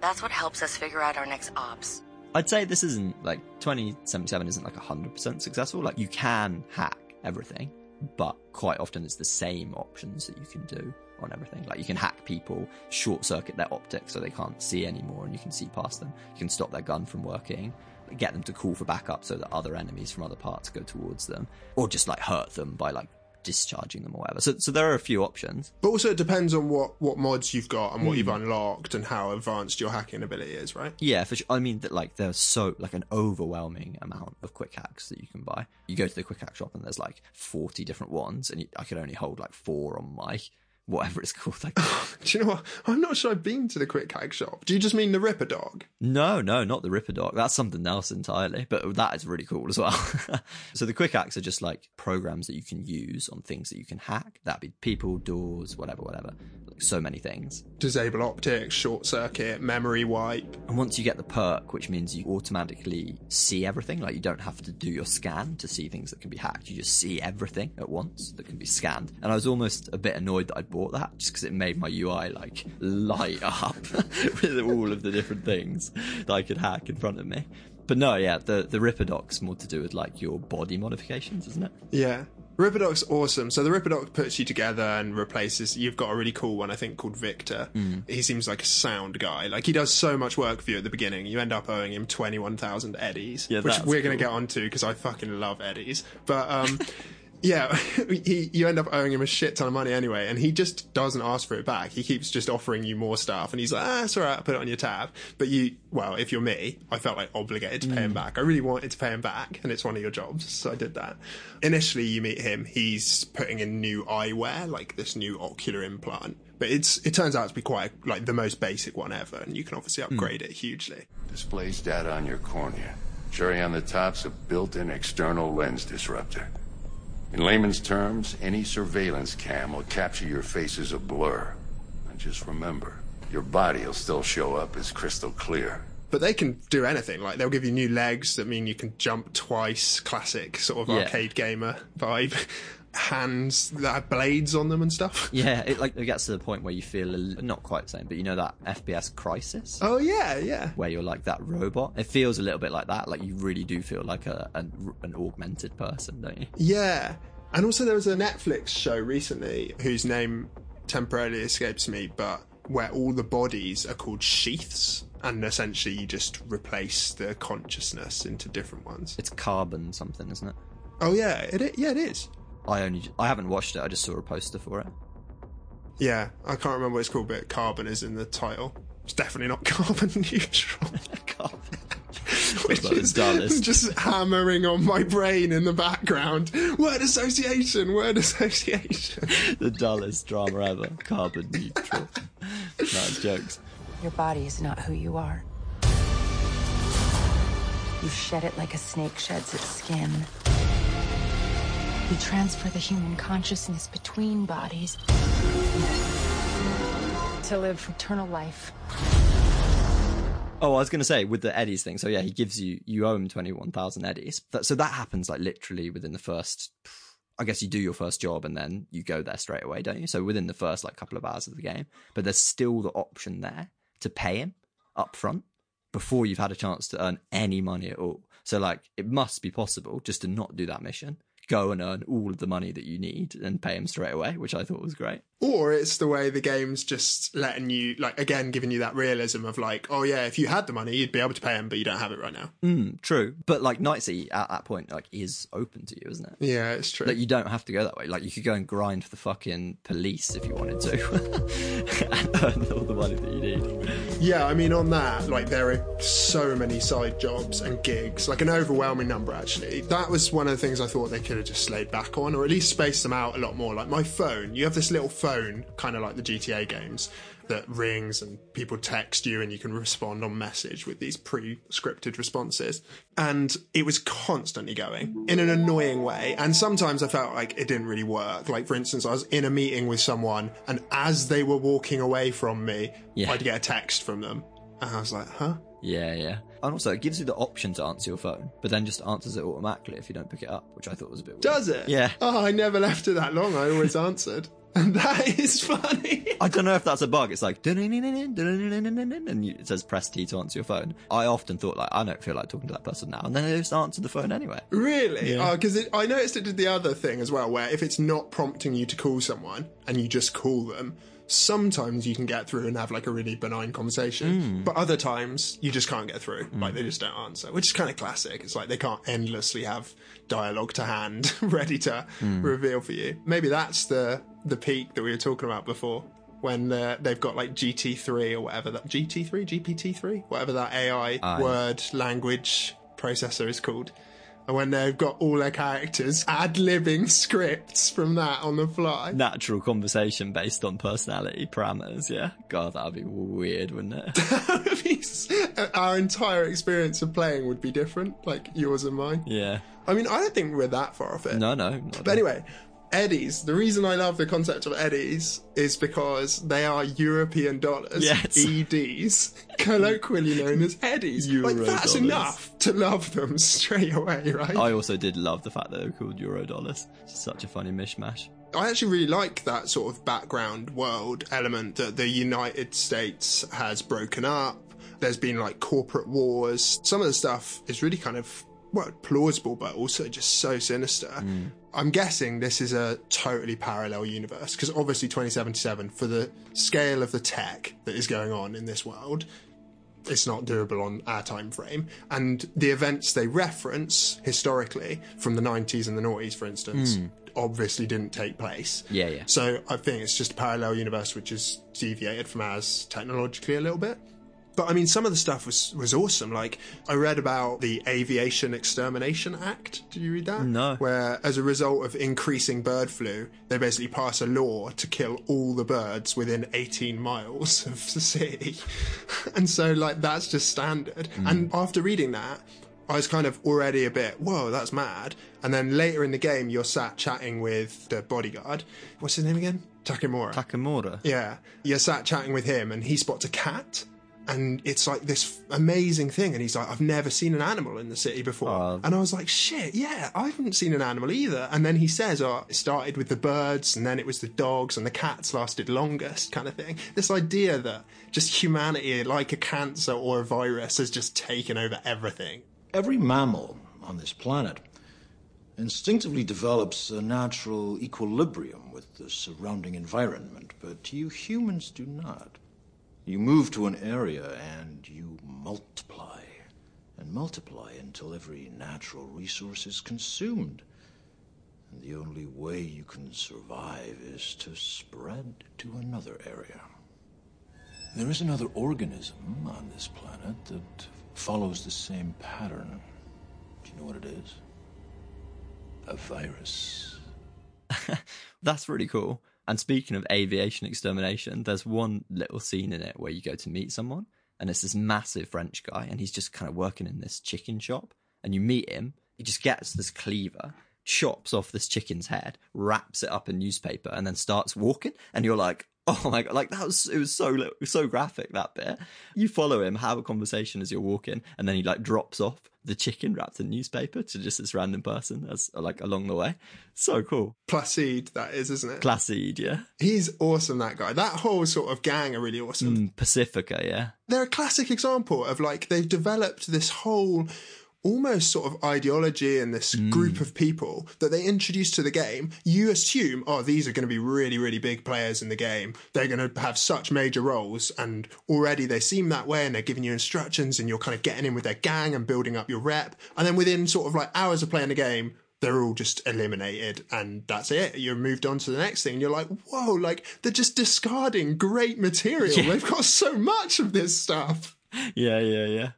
That's what helps us figure out our next ops. I'd say this isn't like 2077 isn't like 100% successful. Like, you can hack everything, but quite often it's the same options that you can do on everything. Like, you can hack people, short circuit their optics so they can't see anymore and you can see past them. You can stop their gun from working. Get them to call for backup so that other enemies from other parts go towards them, or just like hurt them by like discharging them or whatever. So, so there are a few options. But also, it depends on what, what mods you've got and what Hmm. you've unlocked and how advanced your hacking ability is, right? Yeah, for sure. I mean, that like there's so like an overwhelming amount of quick hacks that you can buy. You go to the quick hack shop and there's like 40 different ones, and you, I could only hold like four on my whatever it's called. Like, <laughs> Do you know what? I'm not sure I've been to the quick hack shop. Do you just mean the Ripperdoc? no, no, not the Ripperdoc. That's something else entirely. But that is really cool as well. <laughs> so the quick hacks are just like programs that you can use on things that you can hack. That'd be people, doors, whatever, whatever. So many things. Disable optics, short circuit, memory wipe. And once you get the perk, which means you automatically see everything, like you don't have to do your scan to see things that can be hacked, you just see everything at once that can be scanned. And I was almost a bit annoyed that I'd bought that just because it made my UI like light up <laughs> with all of the different things that I could hack in front of me. But no, yeah, the, the Ripper Doc's more to do with like your body modifications, isn't it? Yeah. Ripperdoc's awesome. So the Ripperdoc puts you together and replaces. You've got a really cool one, I think, called Viktor. Mm. He seems like a sound guy. Like he does so much work for you at the beginning. You end up owing him twenty one thousand eddies, Yeah, which we're going to get onto because I fucking love eddies. But um, <laughs> yeah, <laughs> he, you end up owing him a shit ton of money anyway, and he just doesn't ask for it back. He keeps just offering you more stuff, and he's like, ah, it's all right, I'll put it on your tab. But you, well, if you're me, I felt like obligated to pay him Mm. back. I really wanted to pay him back, and it's one of your jobs, so I did that. Initially, you meet him, he's putting in new eyewear, like this new ocular implant. But it's it turns out to be quite like the most basic one ever, and you can obviously upgrade it hugely. Displays data on your cornea. Cherry on the top's a built-in external lens disruptor. In layman's terms, any surveillance cam will capture your face as a blur. And just remember, your body will still show up as crystal clear. But they can do anything. Like they'll give you new legs that mean you can jump twice. Classic sort of Yeah. arcade gamer vibe. <laughs> Hands that have blades on them and stuff. <laughs> Yeah, it like it gets to the point where you feel a not quite the same, but you know that FPS Crysis. Oh yeah, yeah. where you're like that robot. It feels a little bit like that. Like you really do feel like a an, an augmented person, don't you? Yeah. And also there was a Netflix show recently whose name temporarily escapes me, but where all the bodies are called sheaths and essentially you just replace the consciousness into different ones. It's carbon something, isn't it? Oh yeah, it yeah it is. I only I haven't watched it. I just saw a poster for it. Yeah, I can't remember what it's called, but carbon is in the title. It's definitely not <laughs> carbon neutral. <laughs> which is dullest. just hammering on my brain in the background. Word association, word association. <laughs> the dullest drama ever. Carbon neutral. nice jokes. Your body is not who you are. You shed it like a snake sheds its skin. You transfer the human consciousness between bodies to live eternal life. Oh, I was going to say with the eddies thing. So yeah, he gives you you owe him twenty one thousand eddies. So that happens like literally within the first. I guess you do your first job and then you go there straight away, don't you? So within the first like couple of hours of the game, but there's still the option there to pay him up front before you've had a chance to earn any money at all. So like it must be possible just to not do that mission, go and earn all of the money that you need and pay him straight away, which I thought was great. Or it's the way the game's just letting you, like, again, giving you that realism of, like, oh yeah, if you had the money, you'd be able to pay him, but you don't have it right now. Mm, true, but like Night City at that point like is open to you, isn't it? Yeah, it's true. Like you don't have to go that way. Like you could go and grind for the fucking police if you wanted to, <laughs> and earn all the money that you need. Yeah, I mean, on that, like, there are so many side jobs and gigs, like an overwhelming number, actually. That was one of the things I thought they could have just laid back on, or at least spaced them out a lot more. Like, my phone, you have this little phone, kind of like the GTA games, that rings and people text you and you can respond on message with these pre scripted responses. And it was constantly going in an annoying way. And sometimes I felt like it didn't really work. Like, for instance, I was in a meeting with someone, and as they were walking away from me, Yeah. I'd get a text from them. And I was like, huh? Yeah, yeah. And also, it gives you the option to answer your phone, but then just answers it automatically if you don't pick it up, which I thought was a bit weird. Does it? Yeah. Oh, I never left it that long. I always <laughs> answered. And that <laughs> is funny. I don't know if that's a bug. It's like, and it says press T to answer your phone. I often thought, like, I don't feel like talking to that person now. And then they just answered the phone anyway. Really? Yeah. Because I noticed it did the other thing as well, where if it's not prompting you to call someone and you just call them, sometimes you can get through and have like a really benign conversation. Mm. But other times you just can't get through. Like they just don't answer, which is kind of classic. It's like they can't endlessly have dialogue to hand <laughs> ready to Mm. reveal for you. Maybe that's the the peak that we were talking about before. When uh, they've got like GT3 or whatever that GT3, GPT3, whatever that AI word language processor is called. And when they've got all their characters <laughs> ad libbing scripts from that on the fly. Natural conversation based on personality parameters, yeah. God, that'd be weird, wouldn't it? <laughs> <laughs> Our entire experience of playing would be different, like yours and mine. yeah. I mean, I don't think we're that far off it. No, no. But anyway, Eddies. The reason I love the concept of Eddies is because they are European dollars. Yes. EDs, colloquially known as Eddies. like that's dollars. enough to love them <laughs> straight away, right? I also did love the fact that they were called euro dollars. It's such a funny mishmash. I actually really like that sort of background world element that the United States has broken up. There's been like corporate wars. Some of the stuff is really kind of well plausible, but also just so sinister. Mm. I'm guessing this is a totally parallel universe because obviously 2077 for the scale of the tech that is going on in this world it's not doable on our time frame and the events they reference historically from the 90s and the noughties for instance Mm. obviously didn't take place Yeah, yeah. so i think it's just a parallel universe which is deviated from ours technologically a little bit but I mean, some of the stuff was was awesome. Like I read about the Aviation Extermination Act. Did you read that? No. Where, as a result of increasing bird flu, they basically pass a law to kill all the birds within 18 miles <laughs> of the city, <laughs> and so like that's just standard. Hmm. And after reading that. I was kind of already a bit, whoa, that's mad. And then later in the game, you're sat chatting with the bodyguard. What's his name again? Takemura. Takemura. Yeah. You're sat chatting with him and he spots a cat. And it's like this amazing thing. And he's like, I've never seen an animal in the city before. and I was like, shit, yeah, I haven't seen an animal either. And then he says, oh, it started with the birds and then it was the dogs and the cats lasted longest kind of thing. This idea that just humanity, like a cancer or a virus, has just taken over everything. Every mammal on this planet instinctively develops a natural equilibrium with the surrounding environment, but you humans do not. You move to an area and you multiply, and multiply until every natural resource is consumed. And the only way you can survive is to spread to another area. There is another organism on this planet that follows the same pattern. Do you know what it is? A virus. <laughs> That's really cool. And speaking of aviation extermination, there's one little scene in it where you go to meet someone, and it's this massive French guy, and he's just kind of working in this chicken shop. And you meet him, he just gets this cleaver, chops off this chicken's head, wraps it up in newspaper, and then starts walking. And you're like, <laughs> oh my god, like that was it was so so graphic that bit. You follow him, have a conversation as you're walking, and then he like drops off the chicken wrapped in newspaper to just this random person as like along the way. So cool. Placide, that is, isn't it? Placide, yeah. He's awesome, that guy. That whole sort of gang are really awesome. Mm, Pacifica, yeah. They're a classic example of like they've developed this whole almost sort of ideology and this group of people that they introduce to the game. You assume, oh, these are going to be really, really big players in the game. They're going to have such major roles, and already they seem that way, and they're giving you instructions, and you're kind of getting in with their gang and building up your rep. And then within sort of like hours of playing the game, they're all just eliminated and that's it. You're moved on to the next thing. and You're like, whoa, like they're just discarding great material. <laughs> Yeah. They've got so much of this stuff. yeah, yeah, yeah.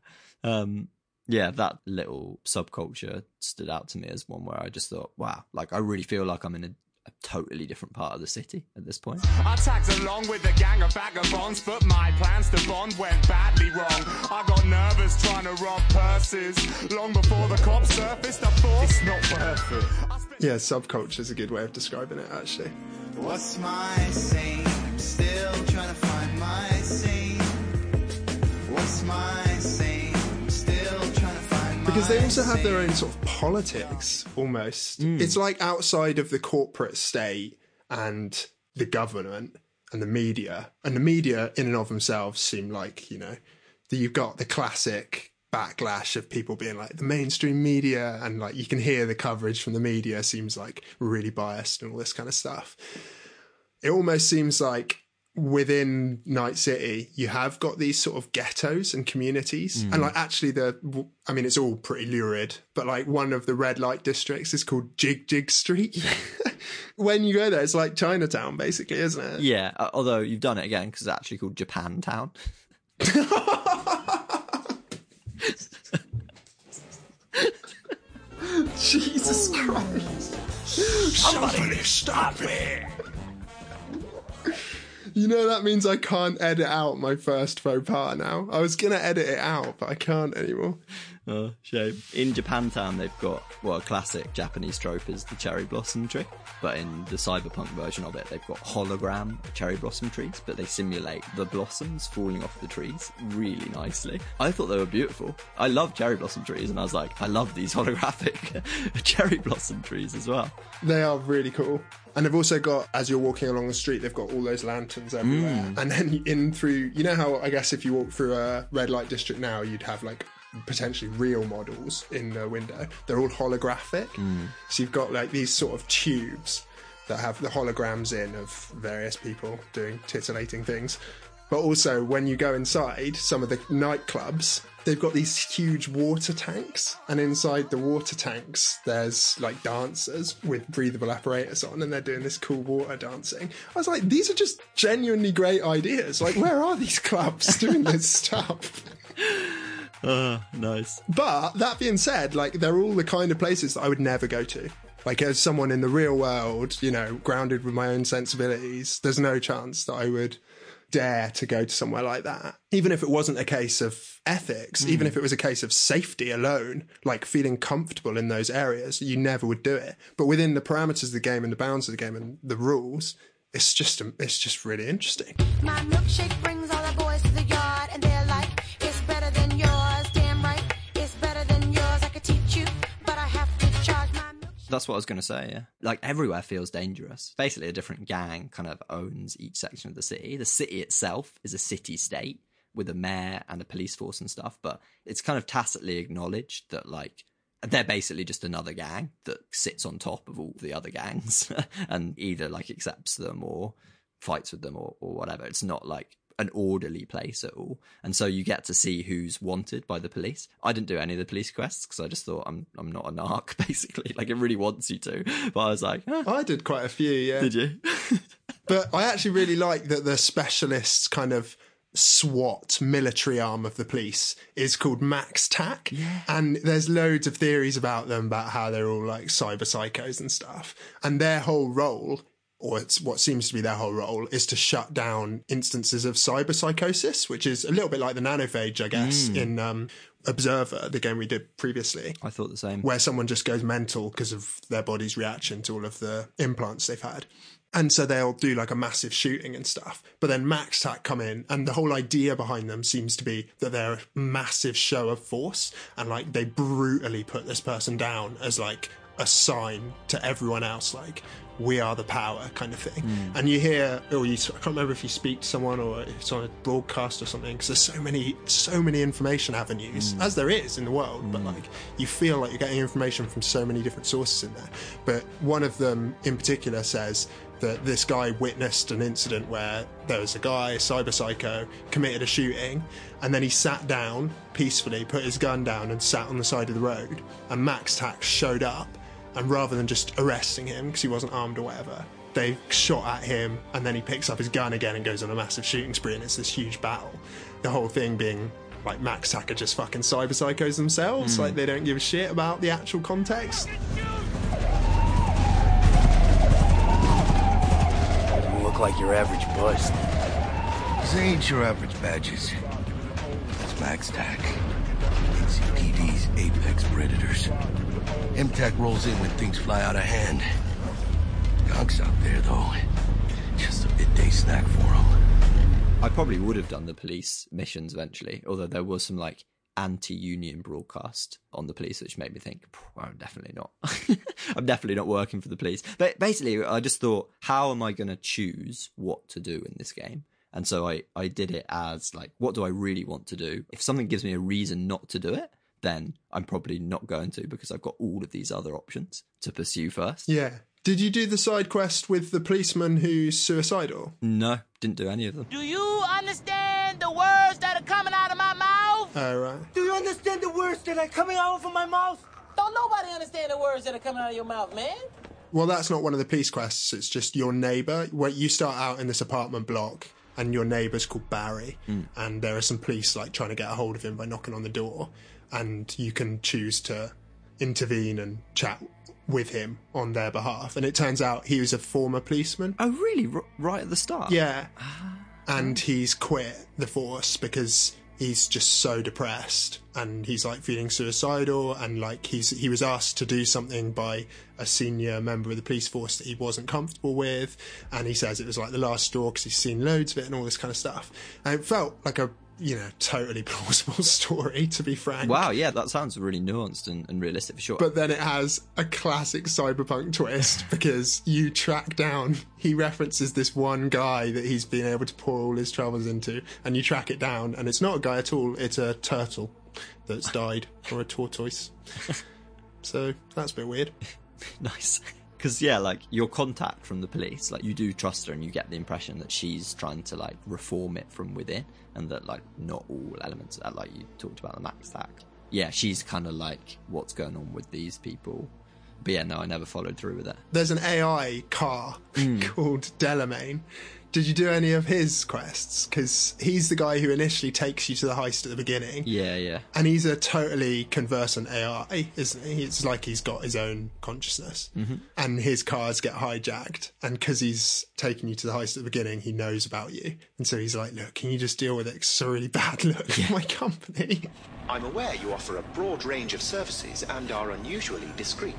Um, yeah, that little subculture stood out to me as one where I just thought, wow, like I really feel like I'm in a, a totally different part of the city at this point. I tagged along with a gang of vagabonds, but my plans to bond went badly wrong. I got nervous trying to rob purses. Long before the cops surfaced, I thought it's not worth it. Yeah, subculture is a good way of describing it, actually. What's my saying? I'm still trying to Because they also have their own sort of politics almost. Hmm. It's like outside of the corporate state and the government and the media. And the media, in and of themselves, seem like, you know, that you've got the classic backlash of people being like the mainstream media and like you can hear the coverage from the media seems like really biased and all this kind of stuff. It almost seems like within Night City, you have got these sort of ghettos and communities. Mm. And like actually the I mean it's all pretty lurid, but like one of the red light districts is called Jig Jig Street. <laughs> when you go there, it's like Chinatown basically, isn't it? Yeah, uh, although you've done it again because it's actually called Japantown. <laughs> Jesus Christ. Somebody stop it! You know that means I can't edit out my first faux pas now. I was gonna edit it out, but I can't anymore. Oh, shame. In Japantown, they've got, well, a classic Japanese trope is the cherry blossom tree. But in the cyberpunk version of it, they've got hologram cherry blossom trees, but they simulate the blossoms falling off the trees really nicely. I thought they were beautiful. I love cherry blossom trees, and I was like, I love these <laughs> holographic <laughs> cherry blossom trees as well. They are really cool. And they've also got, as you're walking along the street, they've got all those lanterns everywhere. Mm. And then in through, you know how I guess if you walk through a red light district now, you'd have like potentially real models in the window. They're all holographic. Hmm. So you've got like these sort of tubes that have the holograms in of various people doing titillating things. But also, when you go inside some of the nightclubs, they've got these huge water tanks, and inside the water tanks, there's like dancers with breathable apparatus on, and they're doing this cool water dancing. I was like, these are just genuinely great ideas. Like, where are these clubs doing this <laughs> stuff? Uh, nice. But that being said, like they're all the kind of places that I would never go to. Like as someone in the real world, you know, grounded with my own sensibilities, there's no chance that I would dare to go to somewhere like that. Even if it wasn't a case of ethics, even if it was a case of safety alone, like feeling comfortable in those areas, you never would do it. But within the parameters of the game and the bounds of the game and the rules, it's just it's just really interesting. That's what I was going to say, yeah. Like everywhere feels dangerous. Basically, a different gang kind of owns each section of the city. The city itself is a city state with a mayor and a police force and stuff, but it's kind of tacitly acknowledged that, like, they're basically just another gang that sits on top of all the other gangs <laughs> and either, like, accepts them or fights with them or, or whatever. It's not like an orderly place at all. And so you get to see who's wanted by the police. I didn't do any of the police quests because I just thought I'm I'm not a narc <laughs> basically. Like it really wants you to. But I was like, "Huh." I did quite a few, yeah. did you? <laughs> but I actually really like that the specialists kind of SWAT military arm of the police is called Max Tac. And there's loads of theories about them about how they're all like cyber psychos and stuff. And their whole role, or it's what seems to be their whole role, is to shut down instances of cyber psychosis, which is a little bit like the nanophage, I guess, Mm. in um, Observer, the game we did previously I thought the same. where someone just goes mental because of their body's reaction to all of the implants they've had. And so they'll do like a massive shooting and stuff. But then Max Tac come in, and the whole idea behind them seems to be that they're a massive show of force, and like they brutally put this person down as like a sign to everyone else, like we are the power kind of thing. Hmm. And you hear, or you, I can't remember if you speak to someone or it's on a broadcast or something, because there's so many, so many information avenues, hmm. as there is in the world. But hmm. like, you feel like you're getting information from so many different sources in there. But one of them in particular says that this guy witnessed an incident where there was a guy, a cyber psycho, committed a shooting, and then he sat down peacefully, put his gun down, and sat on the side of the road. And Max Tax showed up, and rather than just arresting him because he wasn't armed or whatever, they shot at him, and then he picks up his gun again and goes on a massive shooting spree, and it's this huge battle. The whole thing being like Max Tac are just fucking cyber psychos themselves, Mm. like they don't give a shit about the actual context. You look like your average bust. These ain't your average badges. It's Max Tac. NCPD's apex predators. MTAC rolls in when things fly out of hand. Gonks out there, though. Just a midday snack for them. I probably would have done the police missions eventually, although there was some like anti-union broadcast on the police, which made me think, I'm definitely not. <laughs> I'm definitely not working for the police. But basically, I just thought, how am I going to choose what to do in this game? And so I, I did it as like, what do I really want to do? If something gives me a reason not to do it, then I'm probably not going to because I've got all of these other options to pursue first. Yeah. Did you do the side quest with the policeman who's suicidal? No, didn't do any of them. Do you understand the words that are coming out of my mouth? Oh, right. Do you understand the words that are coming out of my mouth? Don't nobody understand the words that are coming out of your mouth, man. Well, that's not one of the police quests. It's just your neighbour. Where you start out in this apartment block, and your neighbour's called Barry, hmm. and there are some police like trying to get a hold of him by knocking on the door, and you can choose to intervene and chat with him on their behalf. And it turns out he was a former policeman. Oh, really? R- right at the start? Yeah. Ah. And he's quit the force because he's just so depressed and he's like feeling suicidal and like he's he was asked to do something by a senior member of the police force that he wasn't comfortable with and he says it was like the last straw because he's seen loads of it and all this kind of stuff and it felt like a you know totally <laughs> plausible story to be frank Wow, yeah, that sounds really nuanced and, and realistic for sure. but then it has a classic cyberpunk twist <laughs> because you track down, he references this one guy that he's been able to pour all his troubles into, and you track it down, and it's not a guy at all, it's a turtle that's died, or a tortoise. <laughs> so that's a bit weird. nice. Because yeah, like your contact from the police, like you do trust her, and you get the impression that she's trying to like reform it from within, and that like not all elements of that, like you talked about the Max Tac. Yeah, she's kind of like what's going on with these people. But yeah, no, I never followed through with it. There's an AI car hmm. <laughs> called Delamain. Did you do any of his quests? Because he's the guy who initially takes you to the heist at the beginning. Yeah, yeah. And he's a totally conversant AI, isn't he? It's like he's got his own consciousness. Mhm. And his cars get hijacked. And because he's taking you to the heist at the beginning, he knows about you. And so he's like, look, can you just deal with it? It's a really bad look for my company. I'm aware you offer a broad range of services and are unusually discreet.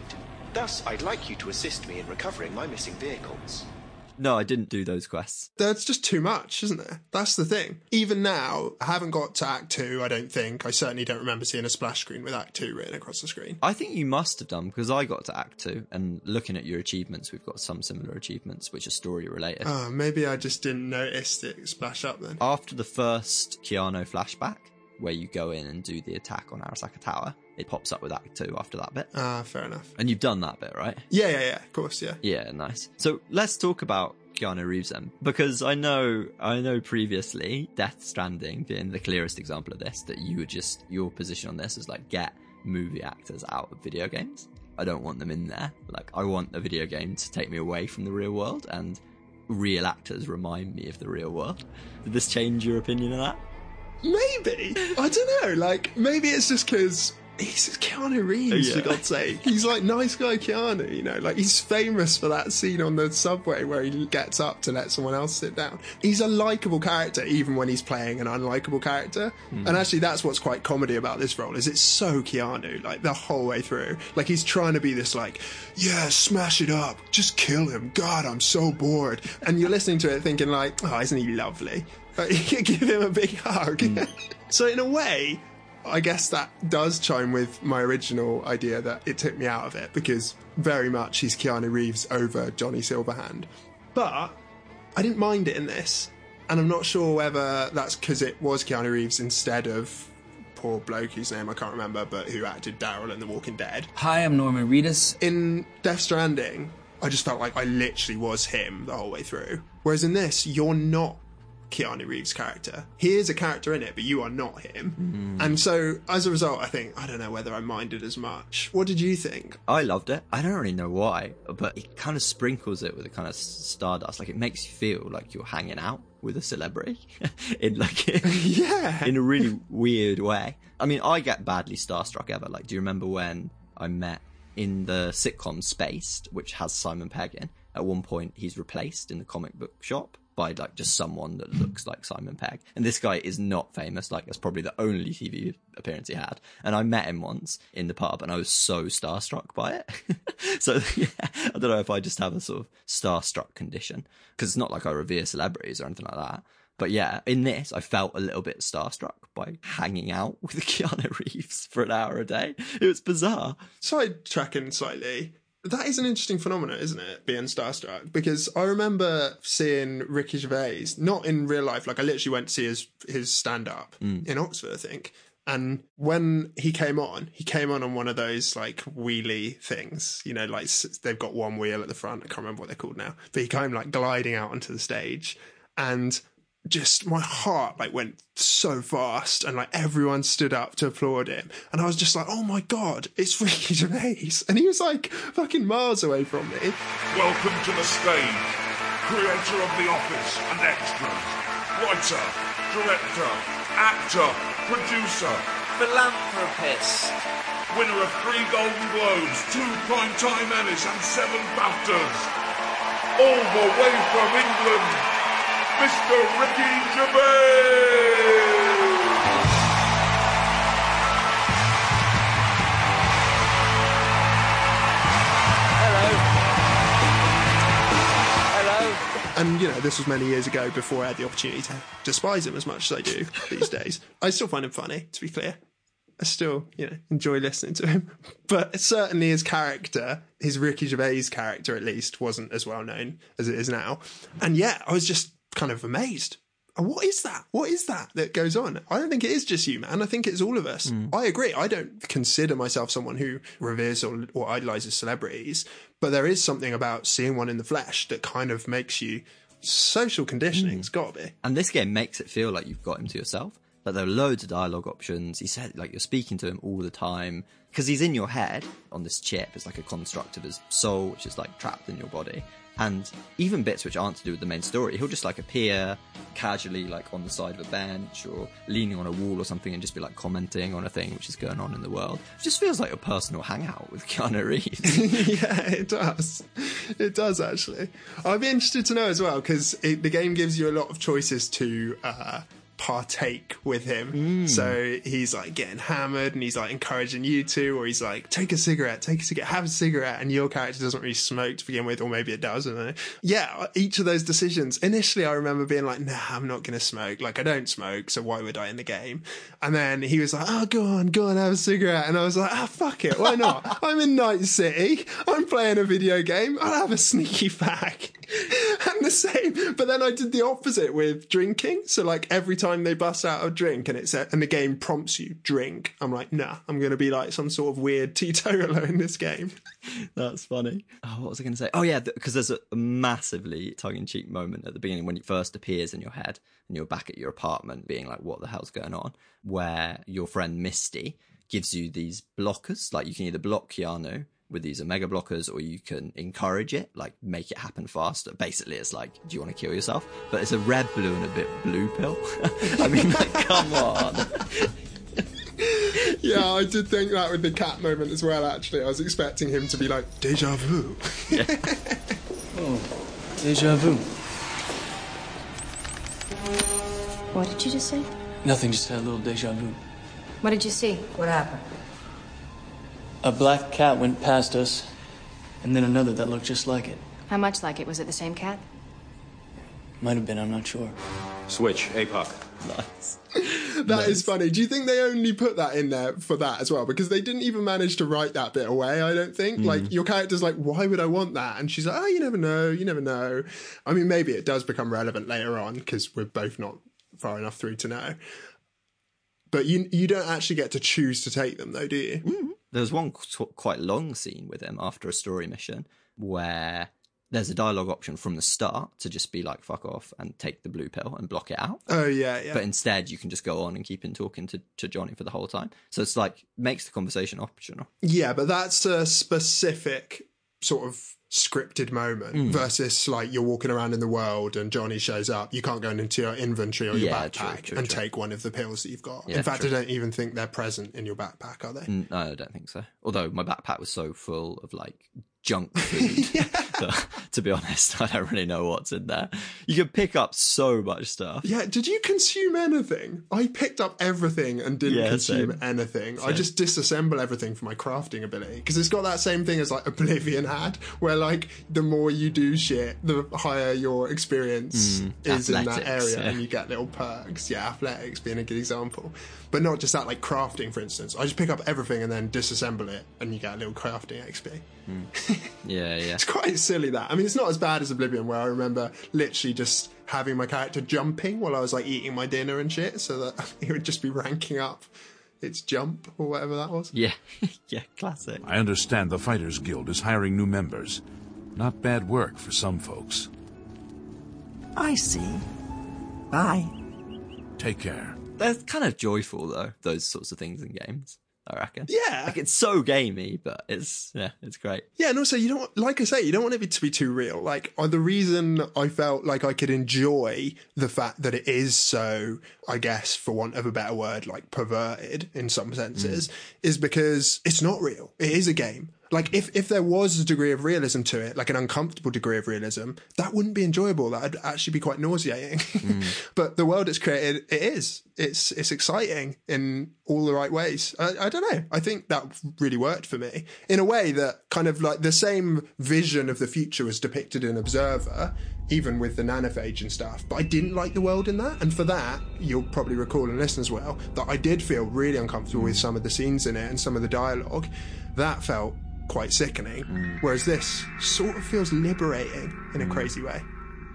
Thus, I'd like you to assist me in recovering my missing vehicles. No, I didn't do those quests. That's just too much, isn't there? That's the thing. Even now, I haven't got to Act 2, I don't think. I certainly don't remember seeing a splash screen with Act 2 written across the screen. I think you must have done because I got to Act Two, and looking at your achievements, we've got some similar achievements which are story related. Oh, maybe I just didn't notice it splash up then. After the first Keanu flashback, where you go in and do the attack on Arasaka Tower, it pops up with Act 2 after that bit. Ah, fair enough. And you've done that bit, right? Yeah, yeah, yeah, of course, yeah. Yeah, nice. So let's talk about Keanu Reeves then, because I know, I know previously, Death Stranding being the clearest example of this, that you were just your position on this is like get movie actors out of video games. I don't want them in there. Like I want a video game to take me away from the real world, and real actors remind me of the real world. Did this change your opinion of that? Maybe. I don't know. Like, maybe it's just because he's Keanu Reeves, for God's sake. He's like nice guy Keanu, you know? Like, he's famous for that scene on the subway where he gets up to let someone else sit down. He's a likable character, even when he's playing an unlikable character. Hmm. And actually, that's what's quite comedy about this role, is it's so Keanu, like, the whole way through. Like, he's trying to be this, like, yeah, smash it up. Just kill him. God, I'm so bored. And you're listening to it thinking, like, oh, isn't he lovely? Like, <laughs> give him a big hug. <laughs> so, in a way, I guess that does chime with my original idea that it took me out of it because very much he's Keanu Reeves over Johnny Silverhand. But I didn't mind it in this, and I'm not sure whether that's because it was Keanu Reeves instead of poor bloke whose name I can't remember, but who acted Daryl in The Walking Dead. Hi, I'm Norman Reedus. In Death Stranding, I just felt like I literally was him the whole way through. Whereas in this, you're not Keanu Reeves' character. He is a character in it, but you are not him. Mm. And so, as a result, I think, I don't know whether I minded as much. What did you think? I loved it. I don't really know why, but it kind of sprinkles it with a kind of stardust. Like it makes you feel like you're hanging out with a celebrity <laughs> in like yeah, <laughs> <laughs> in a really weird way. I mean, I get badly starstruck ever. Like, do you remember when I met in the sitcom Spaced, which has Simon Pegg in? At one point, he's replaced in the comic book shop by like just someone that looks like Simon Pegg. And this guy is not famous. Like, that's probably the only TV appearance he had. And I met him once in the pub, and I was so starstruck by it. <laughs> so <laughs> yeah, I don't know if I just have a sort of starstruck condition because it's not like I revere celebrities or anything like that. But yeah, in this, I felt a little bit starstruck by hanging out <laughs> with Keanu Reeves for an hour a day. It was bizarre. Sidetracking slightly, that is an interesting phenomenon, isn't it? Being starstruck. Because I remember seeing Ricky Gervais, not in real life, like I literally went to see his, his stand up hmm. in Oxford, I think. And when he came on, he came on on one of those like wheelie things, you know, like they've got one wheel at the front. I can't remember what they're called now, but he came like gliding out onto the stage, and just my heart like went so fast, and like everyone stood up to applaud him, and I was just like, oh my god, it's Ricky <laughs> Gervais, and he was like fucking miles away from me. Welcome to the stage, creator of The Office and Extras, writer, director, actor, producer, Philanthropist. winner of three Golden Globes, two Primetime Emmys, and seven BAFTAs. All the way from England, Mr. Ricky Gervais. Hello. Hello. And you know, this was many years ago before I had the opportunity to despise him as much as I do these days. I still find him funny, to be clear. I still, you know, enjoy listening to him. But certainly his character, his Ricky Gervais character at least, wasn't as well known as it is now. And yeah, I was just kind of amazed. What is that? What is that that goes on? I don't think it is just you, man. I think it's all of us. Hmm. I agree. I don't consider myself someone who reveres or, or idolizes celebrities, but there is something about seeing one in the flesh that kind of makes you social conditioning. Hmm. It's got to be. And this game makes it feel like you've got him to yourself. Like there are loads of dialogue options. He said like you're speaking to him all the time because he's in your head on this chip. It's like a construct of his soul, which is like trapped in your body. And even bits which aren't to do with the main story, he'll just like appear casually, like on the side of a bench or leaning on a wall or something, and just be like commenting on a thing which is going on in the world. It just feels like a personal hangout with Keanu Reeves. <laughs> yeah, it does. It does actually. I'd be interested to know as well because the game gives you a lot of choices to uh, partake with him. So he's like getting hammered and he's like encouraging you to, or he's like, take a cigarette, take a cigarette, have a cigarette. And your character doesn't really smoke to begin with, or maybe it does. I don't know. Yeah, each of those decisions. Initially, I remember being like, nah, I'm not going to smoke. Like, I don't smoke, so why would I in the game? And then he was like, oh, go on, go on, have a cigarette. And I was like, ah, fuck it, why not? <laughs> I'm in Night City. I'm playing a video game. I'll have a sneaky fag. And <laughs> the same. But then I did the opposite with drinking. So like every time they bust out a drink and it's and the game prompts you drink, I'm like, nah, I'm to be like some sort of weird <laughs> teetotaler in this game. <laughs> That's funny. Oh, what was I to say? Oh, yeah, because there's a massively tongue in cheek moment at the beginning when it first appears in your head and you're back at your apartment being like, what the hell's going on? Where your friend Misty gives you these blockers. Like you can either block Keanu with these omega blockers, or you can encourage it, like make it happen faster. Basically, it's like, do you want to kill yourself? But it's a red blue and a bit blue pill. <laughs> I mean, like, come on. <laughs> yeah, I did think that with the cat moment as well. Actually, I was expecting him to be like deja vu. yeah. <laughs> Oh, deja vu. What did you just say? Nothing, just had a little deja vu. What did you see? What happened? A black cat went past us, and then another that looked just like it. How much like it? Was it the same cat? Might have been, I'm not sure. Switch, APOC. Nice. <laughs> That is funny. Do you think they only put that in there for that as well? Because they didn't even manage to write that bit away, I don't think. Mm. Like, your character's like, why would I want that? And she's like, oh, you never know, you never know. I mean, maybe it does become relevant later on because we're both not far enough through to know. But you you don't actually get to choose to take them, though, do you? There's one quite long scene with him after a story mission where there's a dialogue option from the start to just be like fuck off and take the blue pill and block it out. Oh, yeah, yeah. But instead, you can just go on and keep in talking to, to Johnny for the whole time. So it's like makes the conversation optional. Yeah, but that's a specific sort of scripted moment Mm. versus like you're walking around in the world and Johnny shows up. You can't go into your inventory or your Yeah, backpack true, true, and true. take one of the pills that you've got. Yeah, in fact. I don't even think they're present in your backpack, are they? No, I don't think so. Although my backpack was so full of like junk <laughs> food that, <laughs> to be honest, I don't really know what's in there. You can pick up so much stuff. Yeah, did you consume anything? I picked up everything and didn't Yeah, consume same. anything. I just disassemble everything for my crafting ability because it's got that same thing as like Oblivion had, where like the more you do shit, the higher your experience Mm, is in that area, yeah. and you get little perks. Yeah, athletics being a good example, but not just that. Like crafting, for instance, I just pick up everything and then disassemble it, and you get a little crafting XP. <laughs> <laughs> Yeah, yeah. It's quite silly that. I mean, it's not as bad as Oblivion, where I remember literally just having my character jumping while I was like eating my dinner and shit, so that <laughs> it would just be ranking up its jump or whatever that was. Yeah, <laughs> yeah, classic. I understand the Fighters Guild is hiring new members. Not bad work for some folks. I see. Bye. Take care. They're kind of joyful though, those sorts of things in games. I reckon. Yeah. Like it's so gamey, but it's yeah, it's great. Yeah, and also you don't like I say, you don't want it to be too real. Like uh, the reason I felt like I could enjoy the fact that it is so, I guess, for want of a better word, like perverted in some senses, is because it's not real. It is a game. Like if if there was a degree of realism to it, like an uncomfortable degree of realism, that wouldn't be enjoyable. That'd actually be quite nauseating. <laughs> but the world it's created, it is. It's it's exciting in all the right ways. I, I don't know. I think that really worked for me in a way that kind of like the same vision of the future was depicted in Observer, even with the nanophage and stuff. But I didn't like the world in that, and for that, you'll probably recall and listen as well that I did feel really uncomfortable with some of the scenes in it and some of the dialogue. That felt quite sickening. Mm. Whereas this sort of feels liberating in a mm. crazy way.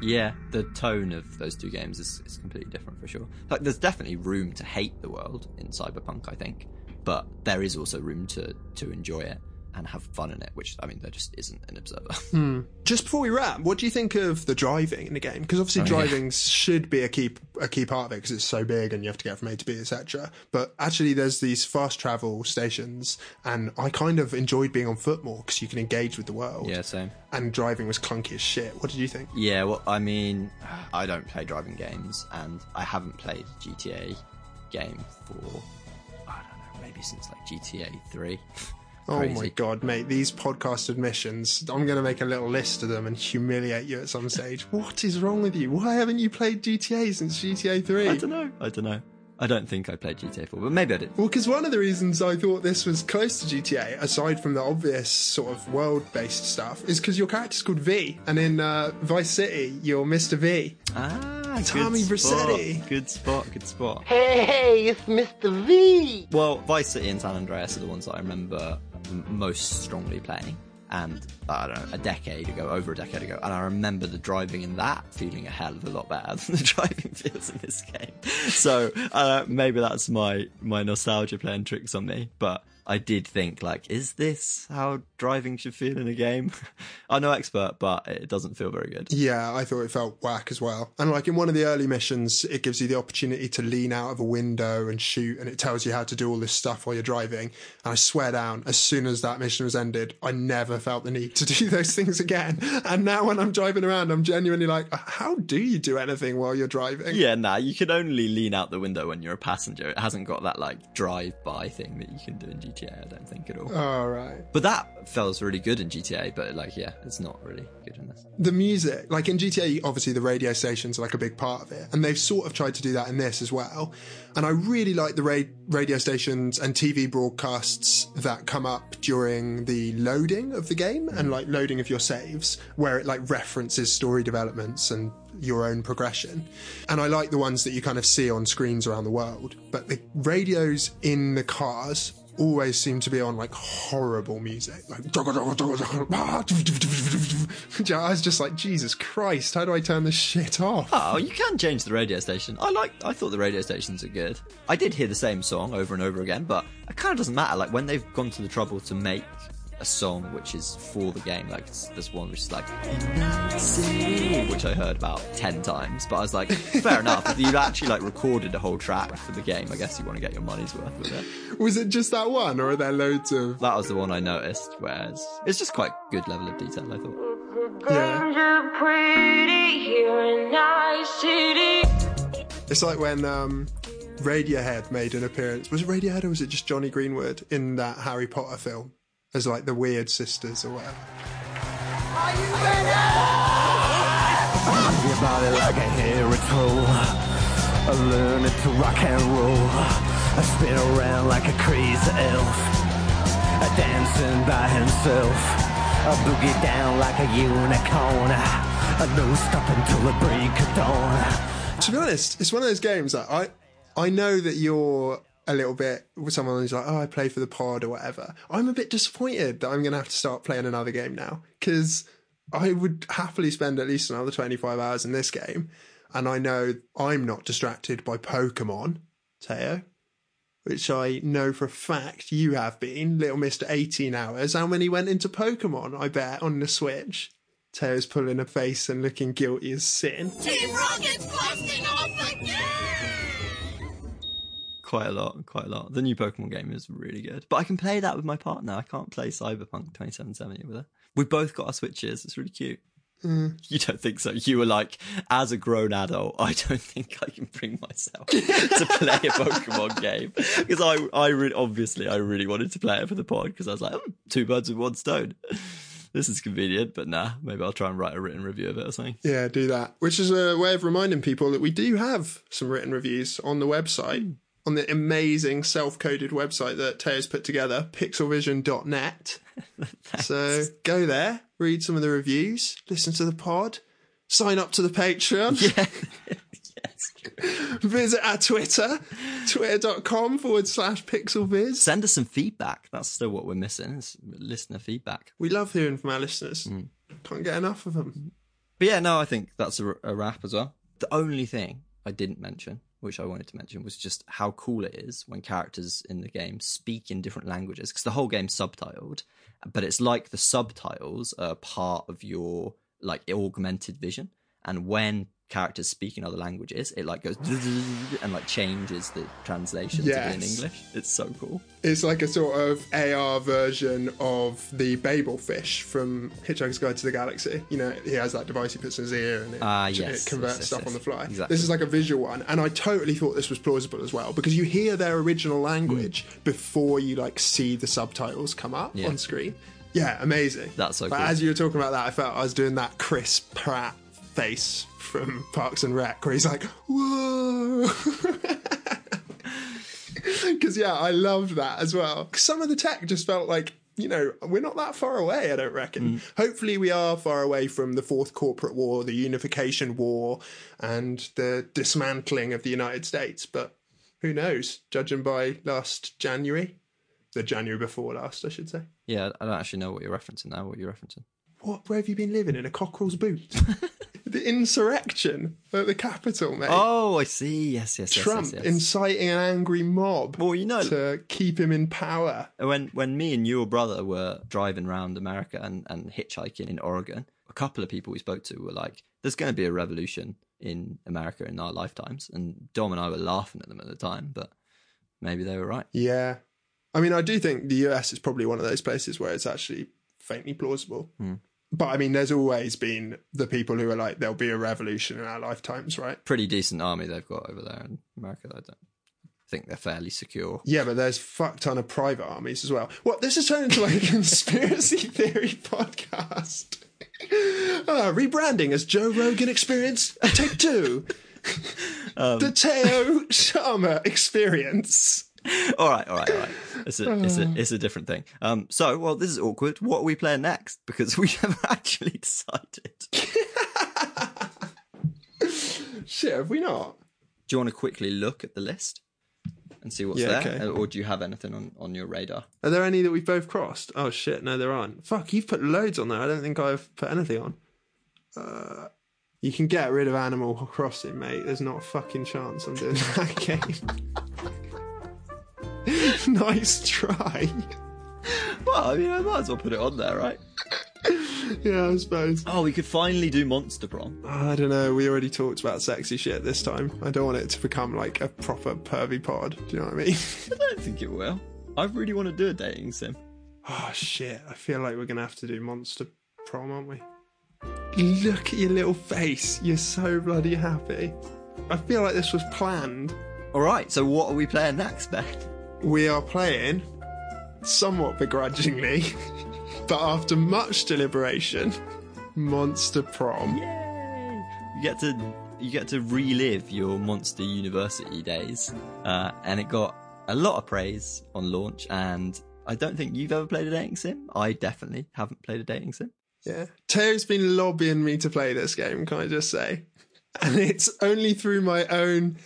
Yeah, the tone of those two games is, is completely different for sure. Like, there's definitely room to hate the world in Cyberpunk, I think, but there is also room to to enjoy it and have fun in it, which I mean, there just isn't an Observer. <laughs> Hmm. Just before we wrap, what do you think of the driving in the game? Because obviously Oh, yeah. driving should be a key a key part of it because it's so big and you have to get from A to B, etc. But actually, there's these fast travel stations, and I kind of enjoyed being on foot more because you can engage with the world. yeah, same. And driving was clunky as shit. What did you think? Yeah, well, I mean, <sighs> I don't play driving games, and I haven't played GTA game for I don't know, maybe since like GTA Three. <laughs> Oh my god, mate! These podcast admissions. I'm going to make a little list of them and humiliate you at some stage. what is wrong with you? Why haven't you played GTA since GTA Three? I don't know. I don't know. I don't think I played GTA 4, but maybe I did. Well, because one of the reasons I thought this was close to GTA, aside from the obvious sort of world-based stuff, is because your character's called V, and in uh, Vice City, you're Mr. V. Ah, Tommy good spot. Vercetti. Good spot. Good spot. Hey, it's Mr. V. Well, Vice City and San Andreas are the ones that I remember most strongly playing. And I don't know, a decade ago, over a decade ago, and I remember the driving in that feeling a hell of a lot better <laughs> than the driving feels in this game. So uh, maybe that's my my nostalgia playing tricks on me. But I did think like, is this how driving should feel in a game? <laughs> I'm no expert, but it doesn't feel very good. Yeah, I thought it felt whack as well. And like in one of the early missions, it gives you the opportunity to lean out of a window and shoot, and it tells you how to do all this stuff while you're driving. And I swear down, as soon as that mission was ended, I never felt the need to <laughs> do those things again. And now when I'm driving around, I'm genuinely like, how do you do anything while you're driving? Yeah, nah, you can only lean out the window when you're a passenger. It hasn't got that like drive-by thing that you can do in GTA. I don't think at all. All right. But that feels really good in GTA. But like, yeah, it's not really good in this. the music, like in GTA, obviously the radio stations are like a big part of it, and they've sort of tried to do that in this as well. And I really like the ra- radio stations and TV broadcasts that come up during the loading of the game and like loading of your saves, where it like references story developments and your own progression. And I like the ones that you kind of see on screens around the world. But the radios in the cars always seem to be on like horrible music, like I was just like, Jesus Christ, how do I turn this shit off? Oh, you can change the radio station. I like. I thought the radio stations are good. I did hear the same song over and over again, but it kind of doesn't matter. Like when they've gone to the trouble to make a song which is for the game, like it's this one which is like, which I heard about ten times. But I was like, fair <laughs> enough. If you've actually like recorded a whole track for the game, I guess you want to get your money's worth with it. Was it just that one, or are there loads of? That was the one I noticed. Whereas it's just quite good level of detail. I thought. Yeah. It's like when um, Radiohead made an appearance. Was it Radiohead or was it just Jonny Greenwood in that Harry Potter film as like the Weird Sisters or whatever? Your body like a hairy troll. I learn it to rock and roll. I spin around like a crazy elf. A dancing by himself. I boogie down like a unicorn. I no stop until the break of dawn. To be honest, it's one of those games that I I know that you're a little bit with someone who's like, oh, I play for the pod or whatever. I'm a bit disappointed that I'm going to have to start playing another game now because I would happily spend at least another 25 hours in this game. And I know I'm not distracted by Pokemon, Teo, which I know for a fact you have been. Little Mr. 18 hours. How many went into Pokemon, I bet, on the Switch? Teo's pulling a face and looking guilty as sin. Team Rocket's busting Quite a lot, quite a lot. The new Pokemon game is really good, but I can play that with my partner. I can't play Cyberpunk 2077 with her. We've both got our Switches. It's really cute. Mm. You don't think so? You were like, as a grown adult, I don't think I can bring myself to play a Pokemon <laughs> game because I, I re- obviously, I really wanted to play it for the pod because I was like, "Hmm, two birds with one stone. This is convenient, but nah, maybe I'll try and write a written review of it or something. Yeah, do that. Which is a way of reminding people that we do have some written reviews on the website, on the amazing self coded website that Teo's put together, pixelvision.net. <laughs> so go there, read some of the reviews, listen to the pod, sign up to the Patreon. <laughs> Visit our Twitter, twitter.com forward slash pixelviz. Send us some feedback. That's still what we're missing. Is listener feedback. We love hearing from our listeners. Mm. Can't get enough of them. But yeah, no, I think that's a, a wrap as well. The only thing I didn't mention, which I wanted to mention, was just how cool it is when characters in the game speak in different languages because the whole game's subtitled, but it's like the subtitles are part of your like augmented vision, and when characters speak in other languages, it like goes <laughs> and like changes the translation to be in English. It's so cool. It's like a sort of AR version of the Babel fish from Hitchhiker's Guide to the Galaxy. You know, he has that device he puts in his ear and it, Ah, it converts yes, yes, stuff yes. on the fly. Exactly. This is like a visual one, and I totally thought this was plausible as well because you hear their original language before you like see the subtitles come up. Yeah. on screen. Yeah, amazing. That's so But cool. as you were talking about that, I felt I was doing that Chris Pratt face from Parks and Rec, where he's like, "Whoa." <laughs> Because yeah, I loved that as well. Some of the tech just felt like you know we're not that far away. I don't reckon. Mm. Hopefully, we are far away from the fourth corporate war, the unification war, and the dismantling of the United States. But who knows? Judging by last January, the January before last, I should say. Yeah, I don't actually know what you're referencing now. What you're referencing? What? Where have you been living in a cockerel's boot? <laughs> the insurrection at the Capitol, mate. Oh, I see. Yes, yes, yes. Trump yes, yes. inciting an angry mob well, you know, to keep him in power. when when me and your brother were driving around America and, and hitchhiking in Oregon, a couple of people we spoke to were like, "There's going to be a revolution in America in our lifetimes," and Dom and I were laughing at them at the time, but maybe they were right. Yeah. I mean, I do think the US is probably one of those places where it's actually faintly plausible. Hmm. But I mean, there's always been the people who are like, there'll be a revolution in our lifetimes, right? Pretty decent army they've got over there in America. I don't think they're fairly secure. Yeah, but there's fuck ton of private armies as well. What? This has turned into like a conspiracy <laughs> theory podcast. Uh, rebranding as Joe Rogan Experience. Take two. <laughs> Um, the Teo Sharma Experience. <laughs> all right, all right, all right. It's a, it's a, it's a different thing. Um, so, well, this is awkward. What are we playing next? Because <laughs> we haven't actually <laughs> decided. Shit, have we not? Do you want to quickly look at the list and see what's Yeah, there, okay. or do you have anything on, on your radar? Are there any that we've both crossed? Oh shit, no, there aren't. Fuck, you've put loads on there. I don't think I've put anything on. Uh, you can get rid of Animal Crossing, mate. There's not a fucking chance I'm doing that game. <laughs> nice try. Well, I mean, I might as well put it on there, right? Yeah, I suppose. Oh, we could finally do Monster Prom. I don't know. We already talked about sexy shit this time. I don't want it to become like a proper pervy pod. Do you know what I mean? <laughs> I don't think it will. I really want to do a dating sim. Oh shit! I feel like we're gonna have to do Monster Prom, aren't we? Look at your little face. You're so bloody happy. I feel like this was planned. All right, so what are we playing next, Ben? We are playing, somewhat begrudgingly, <laughs> but after much deliberation, Monster Prom. You get to you get to relive your Monster University days, uh, and it got a lot of praise on launch. And I don't think you've ever played a dating sim. I definitely haven't played a dating sim. Yeah. Teo's been lobbying me to play this game, can I just say? <laughs> And it's only through my own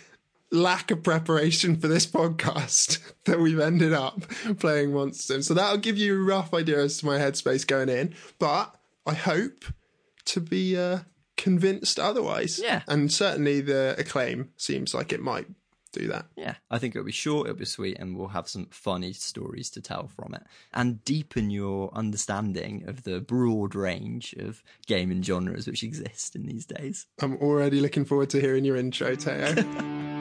lack of preparation for this podcast <laughs> that we've ended up playing Monster Sim. So that'll give you a rough idea as to my headspace going in. But I hope to be uh, convinced otherwise. Yeah. And certainly the acclaim seems like it might do that. Yeah, I think it'll be short, it'll be sweet, and we'll have some funny stories to tell from it and deepen your understanding of the broad range of gaming genres which exist in these days. I'm already looking forward to hearing your intro, Teo. <laughs>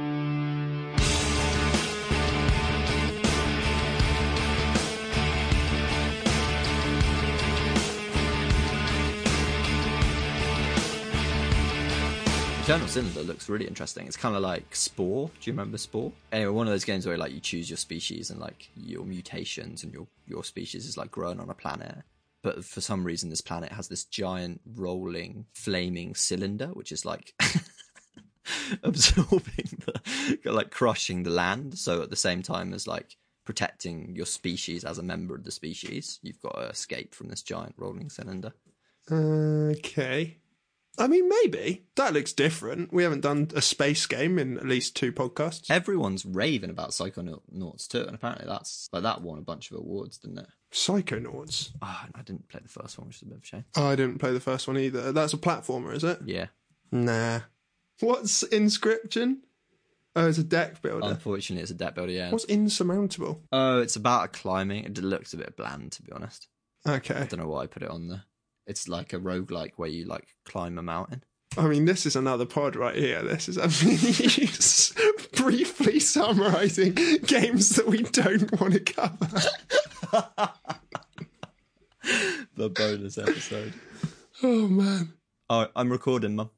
Eternal Cylinder looks really interesting. It's kind of like Spore. Do you remember Spore? Anyway, one of those games where like you choose your species and like your mutations and your your species is like growing on a planet. But for some reason, this planet has this giant rolling flaming cylinder, which is like <laughs> absorbing the like crushing the land. So at the same time as like protecting your species as a member of the species, you've got to escape from this giant rolling cylinder. Okay. I mean, maybe. That looks different. We haven't done a space game in at least two podcasts. Everyone's raving about Psychonauts too, and apparently that's like that won a bunch of awards, didn't it? Psychonauts. Oh, I didn't play the first one, which is a bit of a shame. I didn't play the first one either. That's a platformer, is it? Yeah. Nah. What's Inscription? Oh, it's a deck builder. Unfortunately, it's a deck builder. Yeah. What's Insurmountable? Oh, it's about climbing. It looks a bit bland, to be honest. Okay. I don't know why I put it on there. It's like a roguelike where you like climb a mountain. I mean, this is another pod right here. This is I mean, <laughs> briefly summarising games that we don't want to cover. <laughs> The bonus episode. Oh man. Oh, I'm recording, mum.